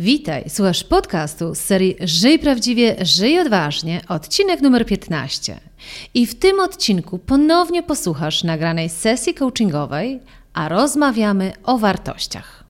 Witaj, słuchasz podcastu z serii Żyj prawdziwie, żyj odważnie, odcinek numer 15. I w tym odcinku ponownie posłuchasz nagranej sesji coachingowej, a rozmawiamy o wartościach.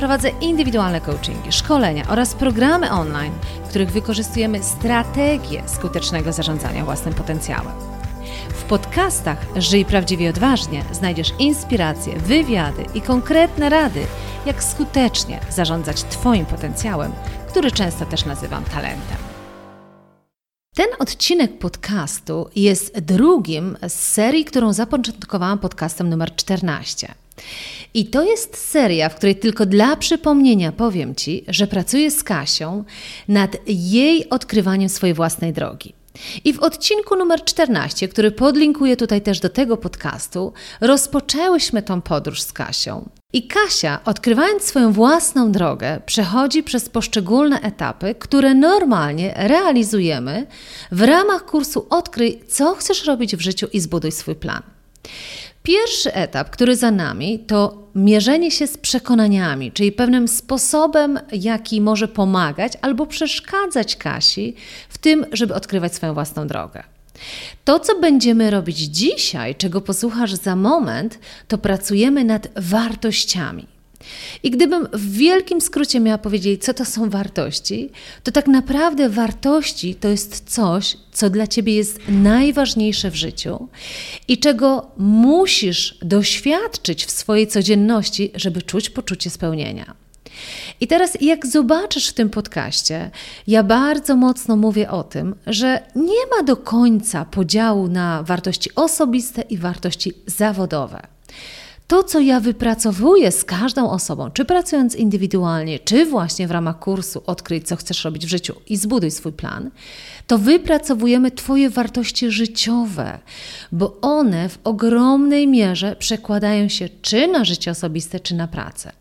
Prowadzę indywidualne coachingi, szkolenia oraz programy online, w których wykorzystujemy strategię skutecznego zarządzania własnym potencjałem. W podcastach Żyj prawdziwie odważnie znajdziesz inspiracje, wywiady i konkretne rady, jak skutecznie zarządzać Twoim potencjałem, który często też nazywam talentem. Ten odcinek podcastu jest drugim z serii, którą zapoczątkowałam podcastem numer 14. I to jest seria, w której tylko dla przypomnienia powiem Ci, że pracuję z Kasią nad jej odkrywaniem swojej własnej drogi. I w odcinku numer 14, który podlinkuję tutaj też do tego podcastu, rozpoczęłyśmy tą podróż z Kasią. I Kasia, odkrywając swoją własną drogę, przechodzi przez poszczególne etapy, które normalnie realizujemy w ramach kursu Odkryj, co chcesz robić w życiu i zbuduj swój plan. Pierwszy etap, który za nami, to mierzenie się z przekonaniami, czyli pewnym sposobem, jaki może pomagać albo przeszkadzać Kasi w tym, żeby odkrywać swoją własną drogę. To, co będziemy robić dzisiaj, czego posłuchasz za moment, to pracujemy nad wartościami. I gdybym w wielkim skrócie miała powiedzieć, co to są wartości, to tak naprawdę wartości to jest coś, co dla ciebie jest najważniejsze w życiu i czego musisz doświadczyć w swojej codzienności, żeby czuć poczucie spełnienia. I teraz, jak zobaczysz w tym podcaście, ja bardzo mocno mówię o tym, że nie ma do końca podziału na wartości osobiste i wartości zawodowe to, co ja wypracowuję z każdą osobą, czy pracując indywidualnie, czy właśnie w ramach kursu Odkryj, co chcesz robić w życiu i zbuduj swój plan, to wypracowujemy Twoje wartości życiowe, bo one w ogromnej mierze przekładają się czy na życie osobiste, czy na pracę.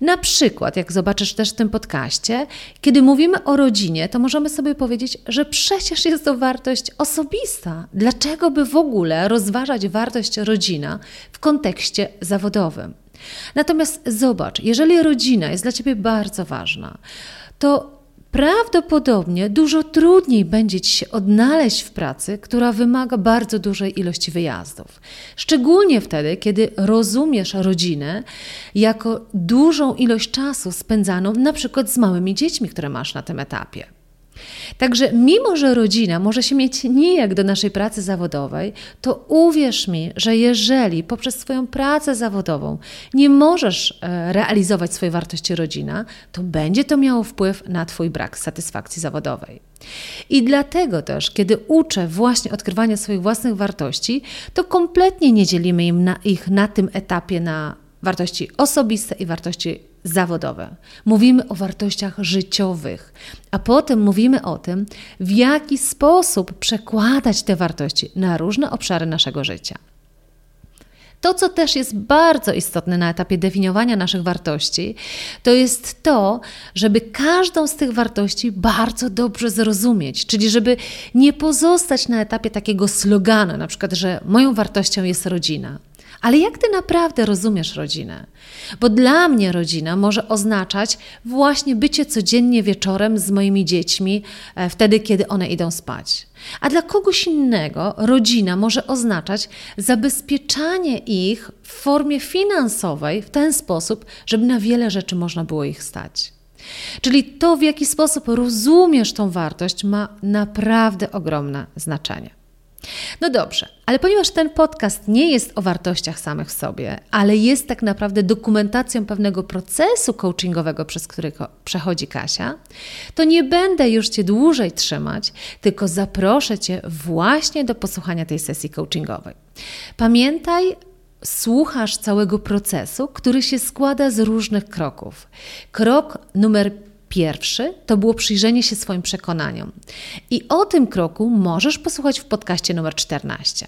Na przykład, jak zobaczysz też w tym podcaście, kiedy mówimy o rodzinie, to możemy sobie powiedzieć, że przecież jest to wartość osobista. Dlaczego by w ogóle rozważać wartość rodzina w kontekście zawodowym? Natomiast zobacz, jeżeli rodzina jest dla Ciebie bardzo ważna, to prawdopodobnie dużo trudniej będzie Ci się odnaleźć w pracy, która wymaga bardzo dużej ilości wyjazdów. Szczególnie wtedy, kiedy rozumiesz rodzinę jako dużą ilość czasu spędzaną na przykład z małymi dziećmi, które masz na tym etapie. Także, mimo że rodzina może się mieć nijak do naszej pracy zawodowej, to uwierz mi, że jeżeli poprzez swoją pracę zawodową nie możesz e, realizować swojej wartości rodzina, to będzie to miało wpływ na Twój brak satysfakcji zawodowej. I dlatego też, kiedy uczę właśnie odkrywania swoich własnych wartości, to kompletnie nie dzielimy im na ich na tym etapie na wartości osobiste i wartości zawodowe. Mówimy o wartościach życiowych, a potem mówimy o tym, w jaki sposób przekładać te wartości na różne obszary naszego życia. To, co też jest bardzo istotne na etapie definiowania naszych wartości, to jest to, żeby każdą z tych wartości bardzo dobrze zrozumieć, czyli żeby nie pozostać na etapie takiego sloganu, na przykład, że moją wartością jest rodzina. Ale jak ty naprawdę rozumiesz rodzinę? Bo dla mnie rodzina może oznaczać właśnie bycie codziennie wieczorem z moimi dziećmi, e, wtedy, kiedy one idą spać. A dla kogoś innego rodzina może oznaczać zabezpieczanie ich w formie finansowej w ten sposób, żeby na wiele rzeczy można było ich stać. Czyli to, w jaki sposób rozumiesz tą wartość, ma naprawdę ogromne znaczenie. No dobrze, ale ponieważ ten podcast nie jest o wartościach samych w sobie, ale jest tak naprawdę dokumentacją pewnego procesu coachingowego, przez który przechodzi Kasia, to nie będę już Cię dłużej trzymać, tylko zaproszę Cię właśnie do posłuchania tej sesji coachingowej. Pamiętaj, słuchasz całego procesu, który się składa z różnych kroków. Krok numer Pierwszy to było przyjrzenie się swoim przekonaniom. I o tym kroku możesz posłuchać w podcaście numer 14.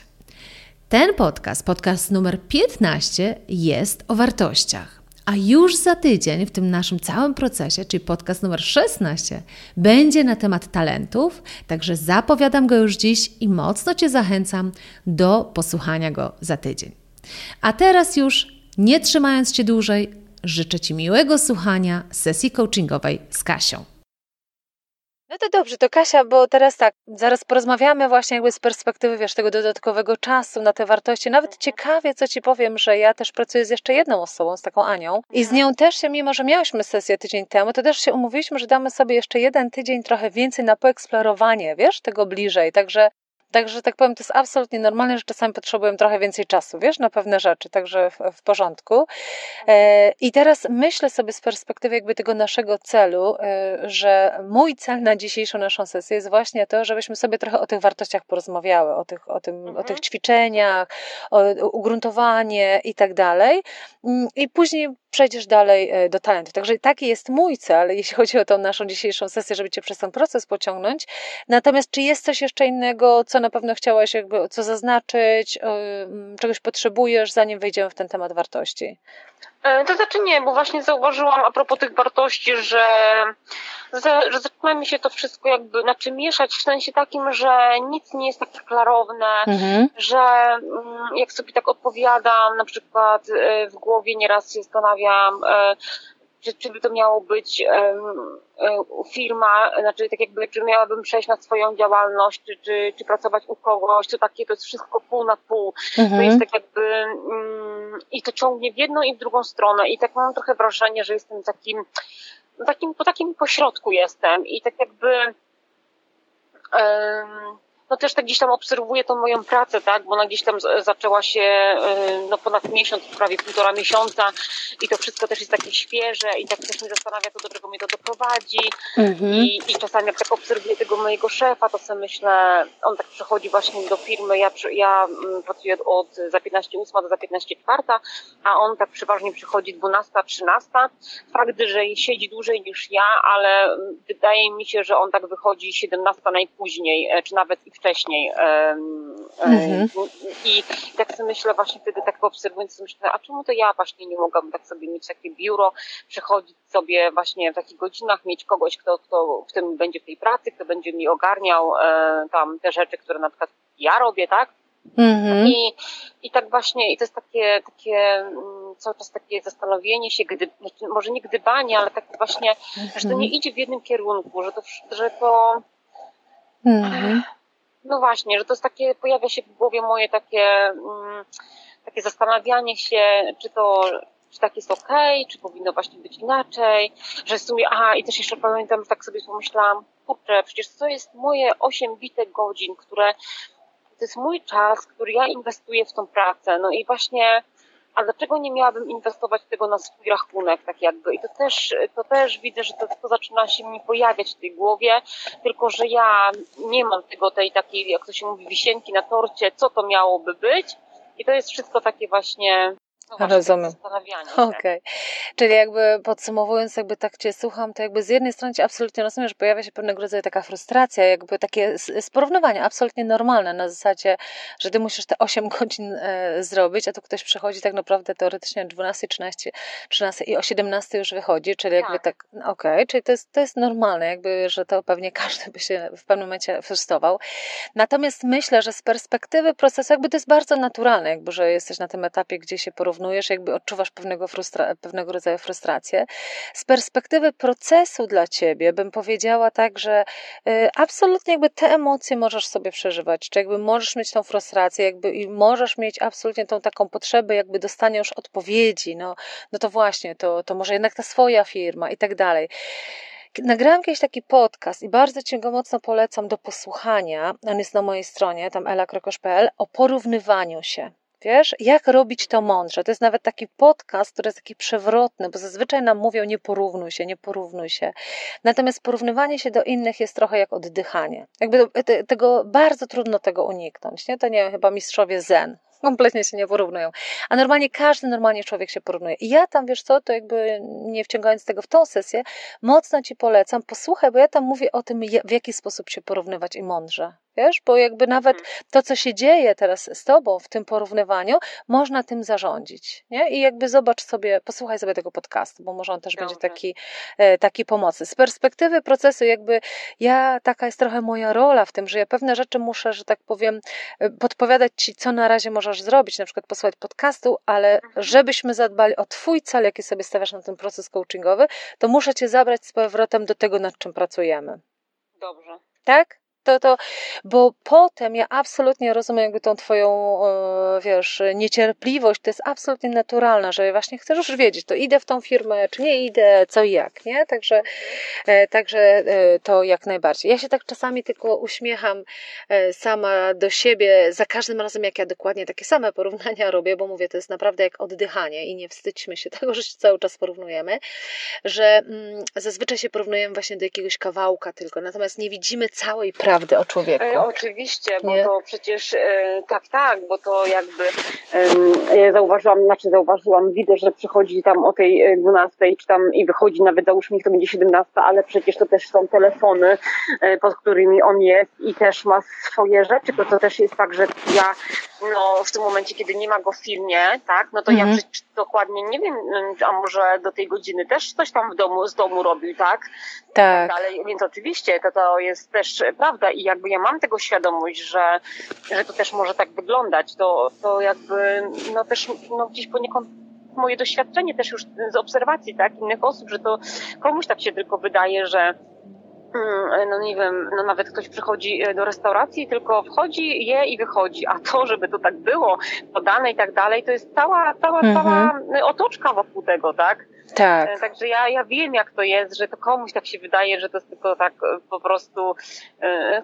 Ten podcast, podcast numer 15, jest o wartościach. A już za tydzień w tym naszym całym procesie, czyli podcast numer 16, będzie na temat talentów, także zapowiadam go już dziś i mocno Cię zachęcam do posłuchania go za tydzień. A teraz już, nie trzymając Cię dłużej, życzę Ci miłego słuchania sesji coachingowej z Kasią. No to dobrze, to Kasia, bo teraz tak, zaraz porozmawiamy właśnie jakby z perspektywy, wiesz, tego dodatkowego czasu na te wartości. Nawet ciekawie, co Ci powiem, że ja też pracuję z jeszcze jedną osobą, z taką Anią i z nią też się, mimo że miałyśmy sesję tydzień temu, to też się umówiliśmy, że damy sobie jeszcze jeden tydzień trochę więcej na poeksplorowanie, wiesz, tego bliżej. Także Także, tak powiem, to jest absolutnie normalne, że czasami potrzebuję trochę więcej czasu, wiesz, na pewne rzeczy, także w, w porządku. E, I teraz myślę sobie z perspektywy jakby tego naszego celu, e, że mój cel na dzisiejszą naszą sesję jest właśnie to, żebyśmy sobie trochę o tych wartościach porozmawiały, o tych, o tym, mhm. o tych mhm. ćwiczeniach, o, o ugruntowanie i tak dalej. Mm, I później przejdziesz dalej e, do talentu. Także taki jest mój cel, jeśli chodzi o tą naszą dzisiejszą sesję, żeby Cię przez ten proces pociągnąć. Natomiast czy jest coś jeszcze innego, co na pewno chciałaś jakby, co zaznaczyć, czegoś potrzebujesz, zanim wejdziemy w ten temat wartości? E, to znaczy nie, bo właśnie zauważyłam a propos tych wartości, że, że zaczyna mi się to wszystko jakby, znaczy mieszać w sensie takim, że nic nie jest takie klarowne, mhm. że mm, jak sobie tak odpowiadam, na przykład e, w głowie nieraz się zastanawiam, e, czy, czy by to miało być um, firma, znaczy tak jakby, czy miałabym przejść na swoją działalność, czy, czy, czy pracować u kogoś, to takie to jest wszystko pół na pół. Mhm. To jest tak jakby um, i to ciągnie w jedną i w drugą stronę i tak mam trochę wrażenie, że jestem takim, takim po takim pośrodku jestem i tak jakby um, no też tak gdzieś tam obserwuję tą moją pracę, tak, bo ona gdzieś tam zaczęła się y, no ponad miesiąc, prawie półtora miesiąca i to wszystko też jest takie świeże i tak też mnie zastanawia, co do czego mnie to doprowadzi mhm. I, i czasami jak tak obserwuję tego mojego szefa, to sobie myślę, on tak przychodzi właśnie do firmy, ja, ja mm, pracuję od za 15.8 do za 15.4, a on tak przeważnie przychodzi 12, 13. Fakt, że siedzi dłużej niż ja, ale wydaje mi się, że on tak wychodzi 17 najpóźniej, e, czy nawet i wcześniej. Mhm. I tak sobie myślę właśnie wtedy tak obserwując, myślę, a czemu to ja właśnie nie mogłabym tak sobie mieć takie biuro, przychodzić sobie właśnie w takich godzinach, mieć kogoś, kto, kto w tym będzie w tej pracy, kto będzie mi ogarniał e, tam te rzeczy, które na przykład ja robię, tak? Mhm. I, I tak właśnie, i to jest takie, takie mm, cały czas takie zastanowienie się, gdy, znaczy może nie gdybanie, ale tak właśnie, mhm. że to nie mhm. idzie w jednym kierunku, że to, że to mhm. No właśnie, że to jest takie, pojawia się w głowie moje takie, mm, takie zastanawianie się, czy to, czy tak jest okay, czy powinno właśnie być inaczej, że w sumie, aha, i też jeszcze pamiętam, że tak sobie pomyślałam, kurczę, przecież to jest moje 8 bitek godzin, które, to jest mój czas, który ja inwestuję w tą pracę, no i właśnie a dlaczego nie miałabym inwestować tego na swój rachunek, tak jakby. I to też, to też widzę, że to, to zaczyna się mi pojawiać w tej głowie, tylko że ja nie mam tego, tej takiej, jak to się mówi, wisienki na torcie, co to miałoby być. I to jest wszystko takie właśnie no Rozumiem. Okej. Okay. Czyli jakby podsumowując, jakby tak Cię słucham, to jakby z jednej strony Cię absolutnie rozumiem, że pojawia się pewnego rodzaju taka frustracja, jakby takie sporównywanie absolutnie normalne na zasadzie, że Ty musisz te 8 godzin e, zrobić, a tu ktoś przychodzi tak naprawdę teoretycznie o 12, 13, 13 i o 17 już wychodzi, czyli jakby tak, tak no okej, okay, czyli to jest, to jest normalne, jakby, że to pewnie każdy by się w pewnym momencie frustrował. Natomiast myślę, że z perspektywy procesu jakby to jest bardzo naturalne, jakby, że jesteś na tym etapie, gdzie się porównujesz porównujesz, jakby odczuwasz pewnego, pewnego rodzaju frustrację. Z perspektywy procesu dla ciebie bym powiedziała tak, że y, absolutnie jakby te emocje możesz sobie przeżywać, czy jakby możesz mieć tą frustrację, jakby i możesz mieć absolutnie tą taką potrzebę, jakby dostania już odpowiedzi, no, no to właśnie, to, to może jednak ta swoja firma i tak dalej. Nagrałam kiedyś taki podcast i bardzo Ci go mocno polecam do posłuchania. On jest na mojej stronie, tam elakrokosz.pl, o porównywaniu się. Wiesz, jak robić to mądrze? To jest nawet taki podcast, który jest taki przewrotny, bo zazwyczaj nam mówią nie porównuj się, nie porównuj się. Natomiast porównywanie się do innych jest trochę jak oddychanie. Jakby tego bardzo trudno tego uniknąć, nie? To nie chyba mistrzowie zen kompletnie się nie porównują. A normalnie każdy normalnie człowiek się porównuje. I ja tam, wiesz co, to jakby nie wciągając tego w tą sesję, mocno Ci polecam, posłuchaj, bo ja tam mówię o tym, w jaki sposób się porównywać i mądrze. Wiesz, bo jakby nawet mhm. to, co się dzieje teraz z tobą w tym porównywaniu, można tym zarządzić. Nie? I jakby zobacz sobie, posłuchaj sobie tego podcastu, bo może on też Dobrze. będzie taki, e, taki pomocny. Z perspektywy procesu, jakby ja, taka jest trochę moja rola w tym, że ja pewne rzeczy muszę, że tak powiem, e, podpowiadać ci, co na razie możesz zrobić, na przykład posłuchać podcastu, ale mhm. żebyśmy zadbali o twój cel, jaki sobie stawiasz na ten proces coachingowy, to muszę cię zabrać z powrotem do tego, nad czym pracujemy. Dobrze. Tak? To, to, bo potem ja absolutnie rozumiem tą twoją, e, wiesz, niecierpliwość, to jest absolutnie naturalne, że właśnie chcesz już wiedzieć, to idę w tą firmę, czy nie idę, co i jak, nie? Także, e, także e, to jak najbardziej. Ja się tak czasami tylko uśmiecham sama do siebie za każdym razem, jak ja dokładnie takie same porównania robię, bo mówię, to jest naprawdę jak oddychanie i nie wstydźmy się tego, że się cały czas porównujemy, że mm, zazwyczaj się porównujemy właśnie do jakiegoś kawałka tylko, natomiast nie widzimy całej prawdy prawdy o człowieku. E, oczywiście, bo Nie? to przecież e, tak, tak, bo to jakby e, zauważyłam, znaczy zauważyłam, widzę, że przychodzi tam o tej 12 czy tam i wychodzi nawet załóżmy niech to będzie 17, ale przecież to też są telefony, e, pod którymi on jest i też ma swoje rzeczy, to, to też jest tak, że ja no w tym momencie, kiedy nie ma go w filmie, tak, no to mhm. ja dokładnie nie wiem, a może do tej godziny też coś tam w domu, z domu robił, tak? Tak. Ale, więc oczywiście to, to jest też prawda i jakby ja mam tego świadomość, że, że to też może tak wyglądać, to, to jakby no też no gdzieś poniekąd moje doświadczenie też już z obserwacji tak innych osób, że to komuś tak się tylko wydaje, że Mm, no nie wiem, no nawet ktoś przychodzi e, do restauracji, tylko wchodzi, je i wychodzi, a to, żeby to tak było podane i tak dalej, to jest cała, cała, mhm. cała otoczka wokół tego, tak? Tak. E, także ja, ja wiem, jak to jest, że to komuś tak się wydaje, że to jest tylko tak e, po prostu,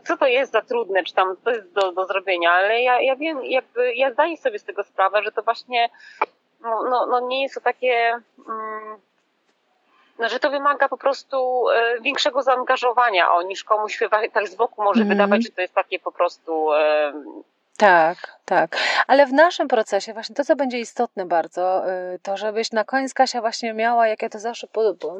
co to jest za trudne, czy tam to jest do, do zrobienia, ale ja, ja wiem, jakby, ja zdaję sobie z tego sprawę, że to właśnie, no, no, no nie jest to takie, mm, że to wymaga po prostu e, większego zaangażowania o, niż komuś tak z boku może mm. wydawać, że to jest takie po prostu e, tak, tak. Ale w naszym procesie właśnie to, co będzie istotne bardzo, y, to żebyś na koniec Kasia właśnie miała, jak ja to zawsze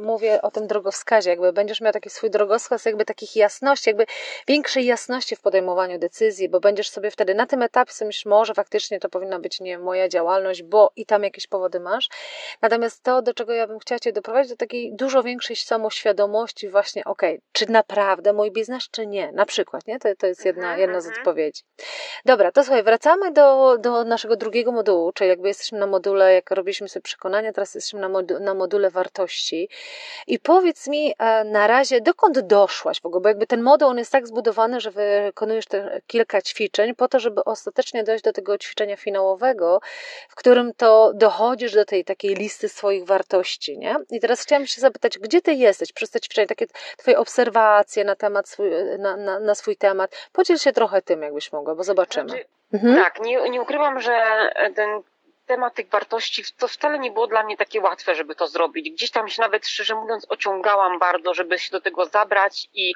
mówię o tym drogowskazie, jakby będziesz miała taki swój drogowskaz, jakby takich jasności, jakby większej jasności w podejmowaniu decyzji, bo będziesz sobie wtedy na tym etapie sobie myślisz, może faktycznie to powinna być, nie moja działalność, bo i tam jakieś powody masz. Natomiast to, do czego ja bym chciała Cię doprowadzić, do takiej dużo większej samoświadomości właśnie, okej, okay, czy naprawdę mój biznes, czy nie, na przykład, nie? To, to jest jedna, mhm, jedna z mhm. odpowiedzi. Dobra, Dobra, to słuchaj, wracamy do, do naszego drugiego modułu, czyli jakby jesteśmy na module, jak robiliśmy sobie przekonania, teraz jesteśmy na, modu, na module wartości. I powiedz mi e, na razie, dokąd doszłaś w ogóle, bo jakby ten moduł, on jest tak zbudowany, że wykonujesz te kilka ćwiczeń po to, żeby ostatecznie dojść do tego ćwiczenia finałowego, w którym to dochodzisz do tej takiej listy swoich wartości, nie? I teraz chciałam się zapytać, gdzie ty jesteś przez te ćwiczenia, takie twoje obserwacje na temat, swój, na, na, na swój temat. Podziel się trochę tym, jakbyś mogła, bo zobaczymy. Mhm. Tak, nie, nie ukrywam, że ten temat tych wartości to wcale nie było dla mnie takie łatwe, żeby to zrobić. Gdzieś tam się nawet szczerze mówiąc ociągałam bardzo, żeby się do tego zabrać i,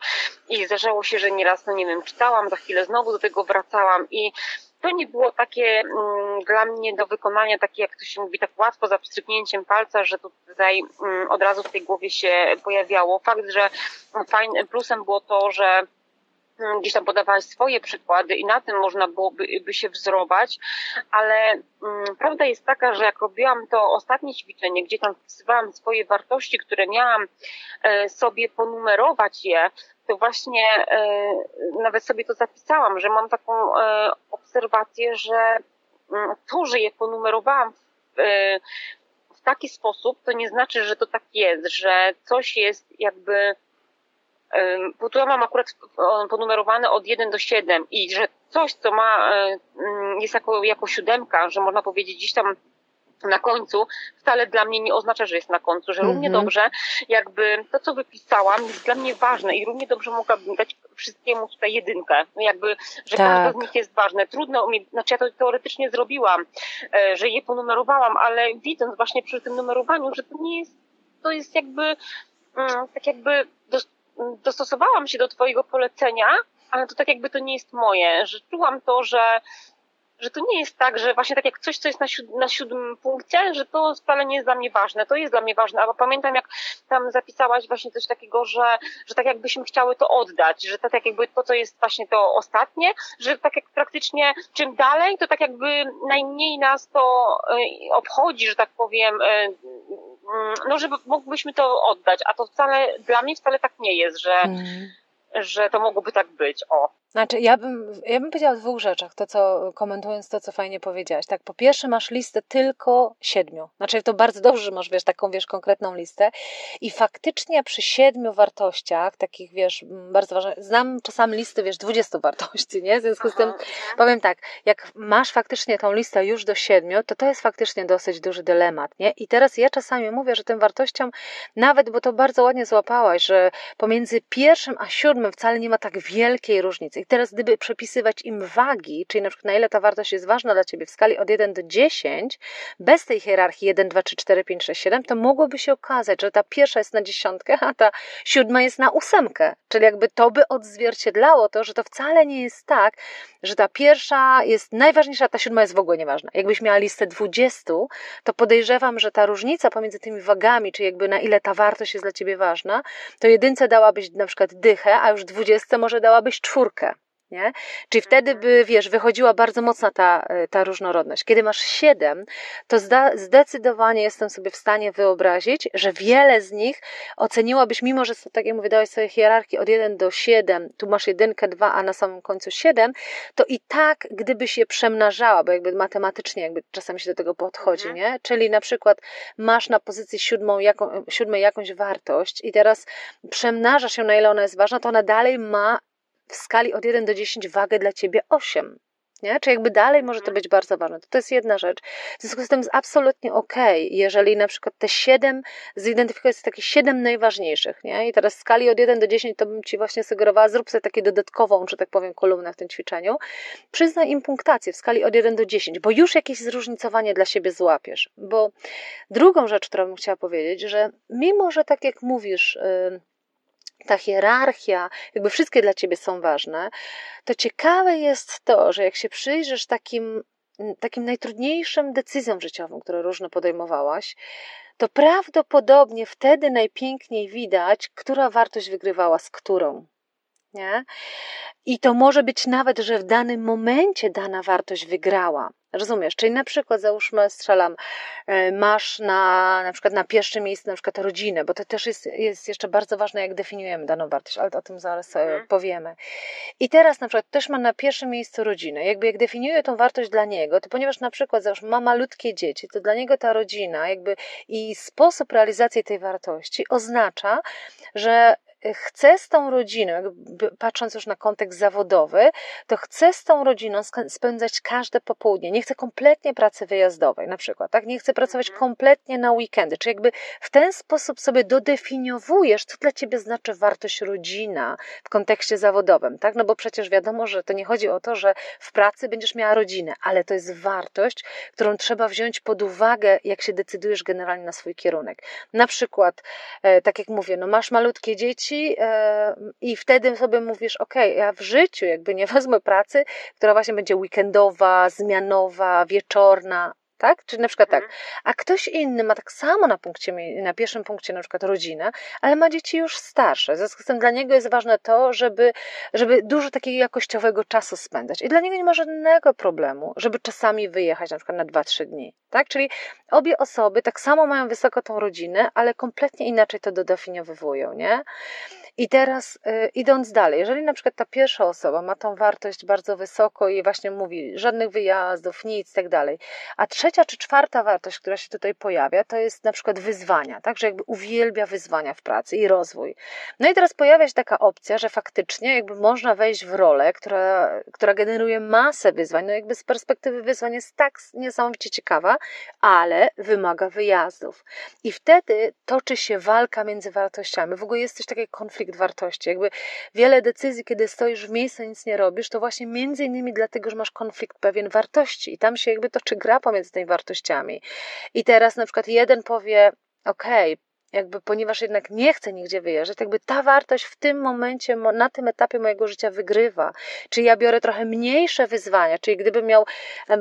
i zdarzało się, że nieraz, no nie wiem, czytałam, za chwilę znowu do tego wracałam i to nie było takie mm, dla mnie do wykonania, takie jak to się mówi, tak łatwo za wstrzyknięciem palca, że tutaj mm, od razu w tej głowie się pojawiało. Fakt, że fajnym plusem było to, że gdzieś tam podawałaś swoje przykłady i na tym można byłoby by się wzorować, ale mm, prawda jest taka, że jak robiłam to ostatnie ćwiczenie, gdzie tam wpisywałam swoje wartości, które miałam e, sobie ponumerować je, to właśnie e, nawet sobie to zapisałam, że mam taką e, obserwację, że mm, to, że je ponumerowałam w taki sposób, to nie znaczy, że to tak jest, że coś jest jakby bo tu ja mam akurat ponumerowane od 1 do 7 i że coś, co ma, e, mm, jest jako, jako siódemka, że można powiedzieć gdzieś tam na końcu, wcale dla mnie nie oznacza, że jest na końcu, że równie mhm. dobrze jakby to, co wypisałam jest dla mnie ważne i równie dobrze mogłabym dać wszystkiemu tutaj jedynkę. No jakby, że tak. każde z nich jest ważne. Trudno mi, znaczy ja to teoretycznie zrobiłam, e, że je ponumerowałam, ale widząc właśnie przy tym numerowaniu, że to nie jest, to jest jakby mm, tak jakby dostosowałam się do Twojego polecenia, ale to tak jakby to nie jest moje, że czułam to, że że to nie jest tak, że właśnie tak jak coś, co jest na, siód na siódmym punkcie, że to wcale nie jest dla mnie ważne. To jest dla mnie ważne, ale pamiętam jak tam zapisałaś właśnie coś takiego, że, że tak jakbyśmy chciały to oddać, że tak jakby to, co jest właśnie to ostatnie, że tak jak praktycznie czym dalej, to tak jakby najmniej nas to e, obchodzi, że tak powiem, e, no żeby mógłbyśmy to oddać, a to wcale, dla mnie wcale tak nie jest, że, mm. że to mogłoby tak być, o. Znaczy, ja bym, ja bym powiedziała o dwóch rzeczach, to co, komentując to, co fajnie powiedziałaś. Tak, po pierwsze masz listę tylko siedmiu. Znaczy, to bardzo dobrze, że masz, wiesz, taką, wiesz, konkretną listę i faktycznie przy siedmiu wartościach, takich, wiesz, bardzo ważnych, znam czasami listy, wiesz, dwudziestu wartości, nie? W związku z tym, powiem tak, jak masz faktycznie tą listę już do siedmiu, to to jest faktycznie dosyć duży dylemat, nie? I teraz ja czasami mówię, że tym wartościom, nawet, bo to bardzo ładnie złapałaś, że pomiędzy pierwszym a siódmym wcale nie ma tak wielkiej różnicy i teraz, gdyby przepisywać im wagi, czyli na przykład na ile ta wartość jest ważna dla Ciebie w skali od 1 do 10, bez tej hierarchii 1, 2, 3, 4, 5, 6, 7, to mogłoby się okazać, że ta pierwsza jest na dziesiątkę, a ta siódma jest na ósemkę. Czyli jakby to by odzwierciedlało to, że to wcale nie jest tak, że ta pierwsza jest najważniejsza, a ta siódma jest w ogóle nieważna. Jakbyś miała listę 20, to podejrzewam, że ta różnica pomiędzy tymi wagami, czy jakby na ile ta wartość jest dla Ciebie ważna, to jedynce dałabyś na przykład dychę, a już dwudziestce może dałabyś czwórkę. Nie? Czyli wtedy mhm. by, wiesz, wychodziła bardzo mocna ta, e, ta różnorodność. Kiedy masz siedem, to zda, zdecydowanie jestem sobie w stanie wyobrazić, że wiele z nich oceniłabyś, mimo że tak jak mówię, dałeś sobie hierarchię od 1 do 7, tu masz jedynkę, dwa, a na samym końcu 7, to i tak, gdybyś je przemnażała, bo jakby matematycznie jakby czasami się do tego podchodzi, mhm. nie? Czyli na przykład masz na pozycji siódmą, jaką, siódmej jakąś wartość i teraz przemnażasz ją, na ile ona jest ważna, to ona dalej ma w skali od 1 do 10 wagę dla ciebie 8. Nie? Czy jakby dalej może to mhm. być bardzo ważne. To, to jest jedna rzecz. W związku z tym jest absolutnie ok, jeżeli na przykład te 7 zidentyfikujesz takie 7 najważniejszych, nie? I teraz w skali od 1 do 10 to bym Ci właśnie sugerowała, zrób sobie takie dodatkową, że tak powiem, kolumnę w tym ćwiczeniu. Przyznaj im punktację w skali od 1 do 10, bo już jakieś zróżnicowanie dla siebie złapiesz. Bo drugą rzecz, którą bym chciała powiedzieć, że mimo, że tak jak mówisz, yy, ta hierarchia, jakby wszystkie dla ciebie są ważne, to ciekawe jest to, że jak się przyjrzysz takim, takim najtrudniejszym decyzjom życiowym, które różne podejmowałaś, to prawdopodobnie wtedy najpiękniej widać, która wartość wygrywała z którą. Nie? I to może być nawet, że w danym momencie dana wartość wygrała. Rozumiesz? Czyli na przykład załóżmy, strzelam, e, masz na, na przykład na pierwszym miejscu na przykład rodzinę, bo to też jest, jest jeszcze bardzo ważne, jak definiujemy daną wartość, ale o tym zaraz mhm. powiemy. I teraz na przykład też ma na pierwszym miejscu rodzinę. Jakby jak definiuję tą wartość dla niego, to ponieważ na przykład załóżmy ma malutkie dzieci, to dla niego ta rodzina jakby i sposób realizacji tej wartości oznacza, że chcę z tą rodziną, patrząc już na kontekst zawodowy, to chcę z tą rodziną spędzać każde popołudnie. Nie chcę kompletnie pracy wyjazdowej, na przykład, tak? Nie chcę pracować mhm. kompletnie na weekendy. Czy jakby w ten sposób sobie dodefiniowujesz, co dla ciebie znaczy wartość rodzina w kontekście zawodowym, tak? No bo przecież wiadomo, że to nie chodzi o to, że w pracy będziesz miała rodzinę, ale to jest wartość, którą trzeba wziąć pod uwagę, jak się decydujesz generalnie na swój kierunek. Na przykład, e, tak jak mówię, no masz malutkie dzieci, dzieci i wtedy sobie mówisz, ok, ja w życiu jakby nie wezmę pracy, która właśnie będzie weekendowa, zmianowa, wieczorna, tak? Czyli na przykład tak, mhm. a ktoś inny ma tak samo na punkcie, na pierwszym punkcie na przykład rodzinę, ale ma dzieci już starsze. W związku z tym dla niego jest ważne to, żeby, żeby dużo takiego jakościowego czasu spędzać. I dla niego nie ma żadnego problemu, żeby czasami wyjechać na przykład na 2-3 dni, tak? Czyli obie osoby tak samo mają wysoko tą rodzinę, ale kompletnie inaczej to dodefiniowują, nie? I teraz y, idąc dalej, jeżeli na przykład ta pierwsza osoba ma tą wartość bardzo wysoko i właśnie mówi żadnych wyjazdów, nic, tak dalej, a trzecia czy czwarta wartość, która się tutaj pojawia, to jest na przykład wyzwania, tak, że jakby uwielbia wyzwania w pracy i rozwój. No i teraz pojawia się taka opcja, że faktycznie jakby można wejść w rolę, która, która generuje masę wyzwań, no jakby z perspektywy wyzwań jest tak niesamowicie ciekawa, ale wymaga wyjazdów. I wtedy toczy się walka między wartościami. W ogóle jest coś takiego konflikt wartości. Jakby wiele decyzji, kiedy stoisz w miejscu, nic nie robisz, to właśnie między innymi dlatego, że masz konflikt pewien wartości i tam się jakby toczy gra pomiędzy tymi wartościami. I teraz na przykład jeden powie, okej, okay, jakby ponieważ jednak nie chcę nigdzie wyjeżdżać, jakby ta wartość w tym momencie, na tym etapie mojego życia wygrywa. Czy ja biorę trochę mniejsze wyzwania, czyli gdybym miał,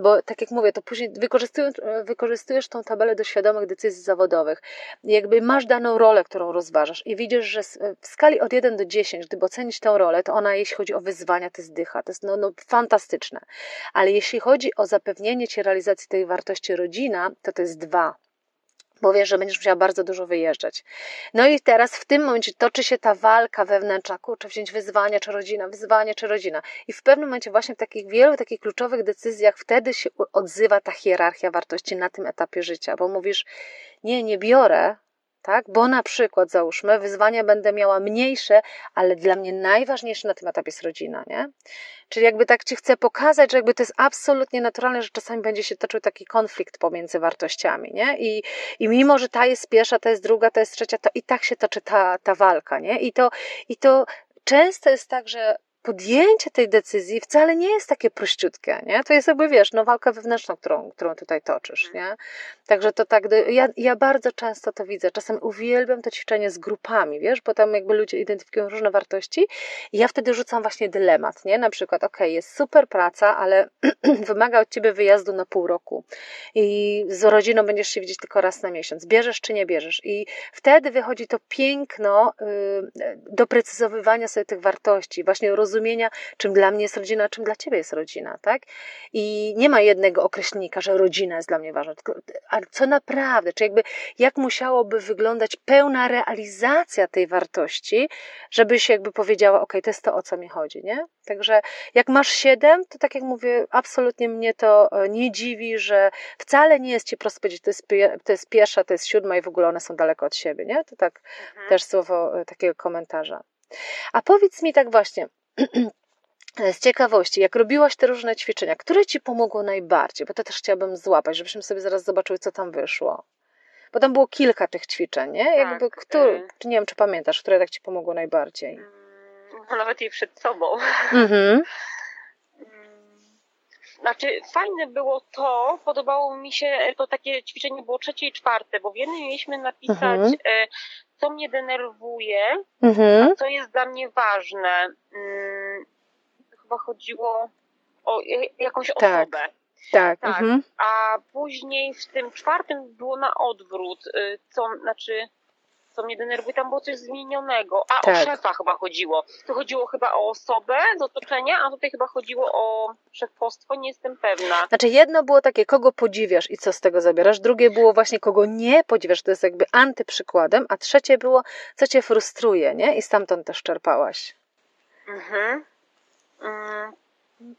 bo tak jak mówię, to później wykorzystujesz, wykorzystujesz tą tabelę do świadomych decyzji zawodowych. Jakby masz daną rolę, którą rozważasz i widzisz, że w skali od 1 do 10, gdyby ocenić tę rolę, to ona, jeśli chodzi o wyzwania, to jest dycha, to jest no, no fantastyczne. Ale jeśli chodzi o zapewnienie Ci realizacji tej wartości rodzina, to to jest 2 bo wiesz, że będziesz musiała bardzo dużo wyjeżdżać. No i teraz w tym momencie toczy się ta walka wewnętrzna, czy wziąć wyzwanie, czy rodzina, wyzwanie, czy rodzina. I w pewnym momencie właśnie w takich wielu takich kluczowych decyzjach wtedy się odzywa ta hierarchia wartości na tym etapie życia, bo mówisz, nie, nie biorę, tak? Bo na przykład, załóżmy, wyzwania będę miała mniejsze, ale dla mnie najważniejsze na tym etapie jest rodzina, nie? Czyli jakby tak Ci chcę pokazać, że jakby to jest absolutnie naturalne, że czasami będzie się toczył taki konflikt pomiędzy wartościami, nie? I, i mimo, że ta jest pierwsza, ta jest druga, ta jest trzecia, to i tak się toczy ta, ta walka, nie? I to, I to często jest tak, że podjęcie tej decyzji wcale nie jest takie prościutkie, nie? To jest jakby, wiesz, no walka wewnętrzna, którą, którą tutaj toczysz, nie? Także to tak, ja, ja bardzo często to widzę, czasem uwielbiam to ćwiczenie z grupami, wiesz, bo tam jakby ludzie identyfikują różne wartości i ja wtedy rzucam właśnie dylemat, nie? Na przykład, ok, jest super praca, ale wymaga od ciebie wyjazdu na pół roku i z rodziną będziesz się widzieć tylko raz na miesiąc, bierzesz czy nie bierzesz i wtedy wychodzi to piękno yy, doprecyzowywania sobie tych wartości, właśnie rozumienia zrozumienia, czym dla mnie jest rodzina, czym dla ciebie jest rodzina, tak? I nie ma jednego określnika, że rodzina jest dla mnie ważna, tylko, ale co naprawdę, czy jakby jak musiałoby wyglądać pełna realizacja tej wartości, żebyś jakby powiedziała, ok, to jest to, o co mi chodzi, nie? Także jak masz siedem, to tak jak mówię, absolutnie mnie to e, nie dziwi, że wcale nie jest ci prosto powiedzieć, to jest, to jest pierwsza, to jest siódma i w ogóle one są daleko od siebie, nie? To tak mhm. też słowo e, takiego komentarza. A powiedz mi tak właśnie, z ciekawości, jak robiłaś te różne ćwiczenia, które ci pomogło najbardziej? Bo to też chciałabym złapać, żebyśmy sobie zaraz zobaczyły, co tam wyszło. Bo tam było kilka tych ćwiczeń, nie? Jakby, tak, który, y- czy nie wiem, czy pamiętasz, które tak ci pomogło najbardziej? Mm, no, nawet jej przed sobą. Mhm. Mm, znaczy, fajne było to, podobało mi się, to takie ćwiczenie było trzecie i czwarte, bo w jednym mieliśmy napisać, mhm. E, co mnie denerwuje, mhm. a co jest dla mnie ważne. Hmm, chyba chodziło o jakąś tak. osobę. Tak. tak. Mhm. A później w tym czwartym było na odwrót, y, co znaczy co mnie denerwuje, tam było coś zmienionego. A tak. o szefa chyba chodziło. Tu chodziło chyba o osobę z otoczenia, a tutaj chyba chodziło o szefostwo, nie jestem pewna. Znaczy jedno było takie, kogo podziwiasz i co z tego zabierasz, drugie było właśnie, kogo nie podziwiasz, to jest jakby antyprzykładem, a trzecie było, co cię frustruje, nie? I stamtąd też czerpałaś. Mhm. Mm.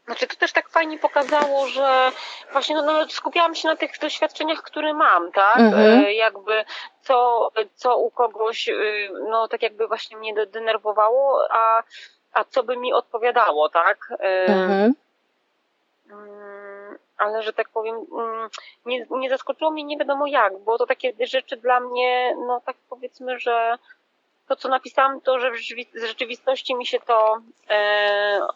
Znaczy to też tak fajnie pokazało, że właśnie no, no, skupiałam się na tych doświadczeniach, które mam, tak? Mhm. E, jakby co, co u kogoś, y, no tak jakby właśnie mnie denerwowało, a, a co by mi odpowiadało, tak? E, mhm. Mm, ale że tak powiem, mm, nie, nie zaskoczyło mnie nie wiadomo jak, bo to takie rzeczy dla mnie, no tak powiedzmy, że to co napisałam, to że w rzeczywistości mi się to e,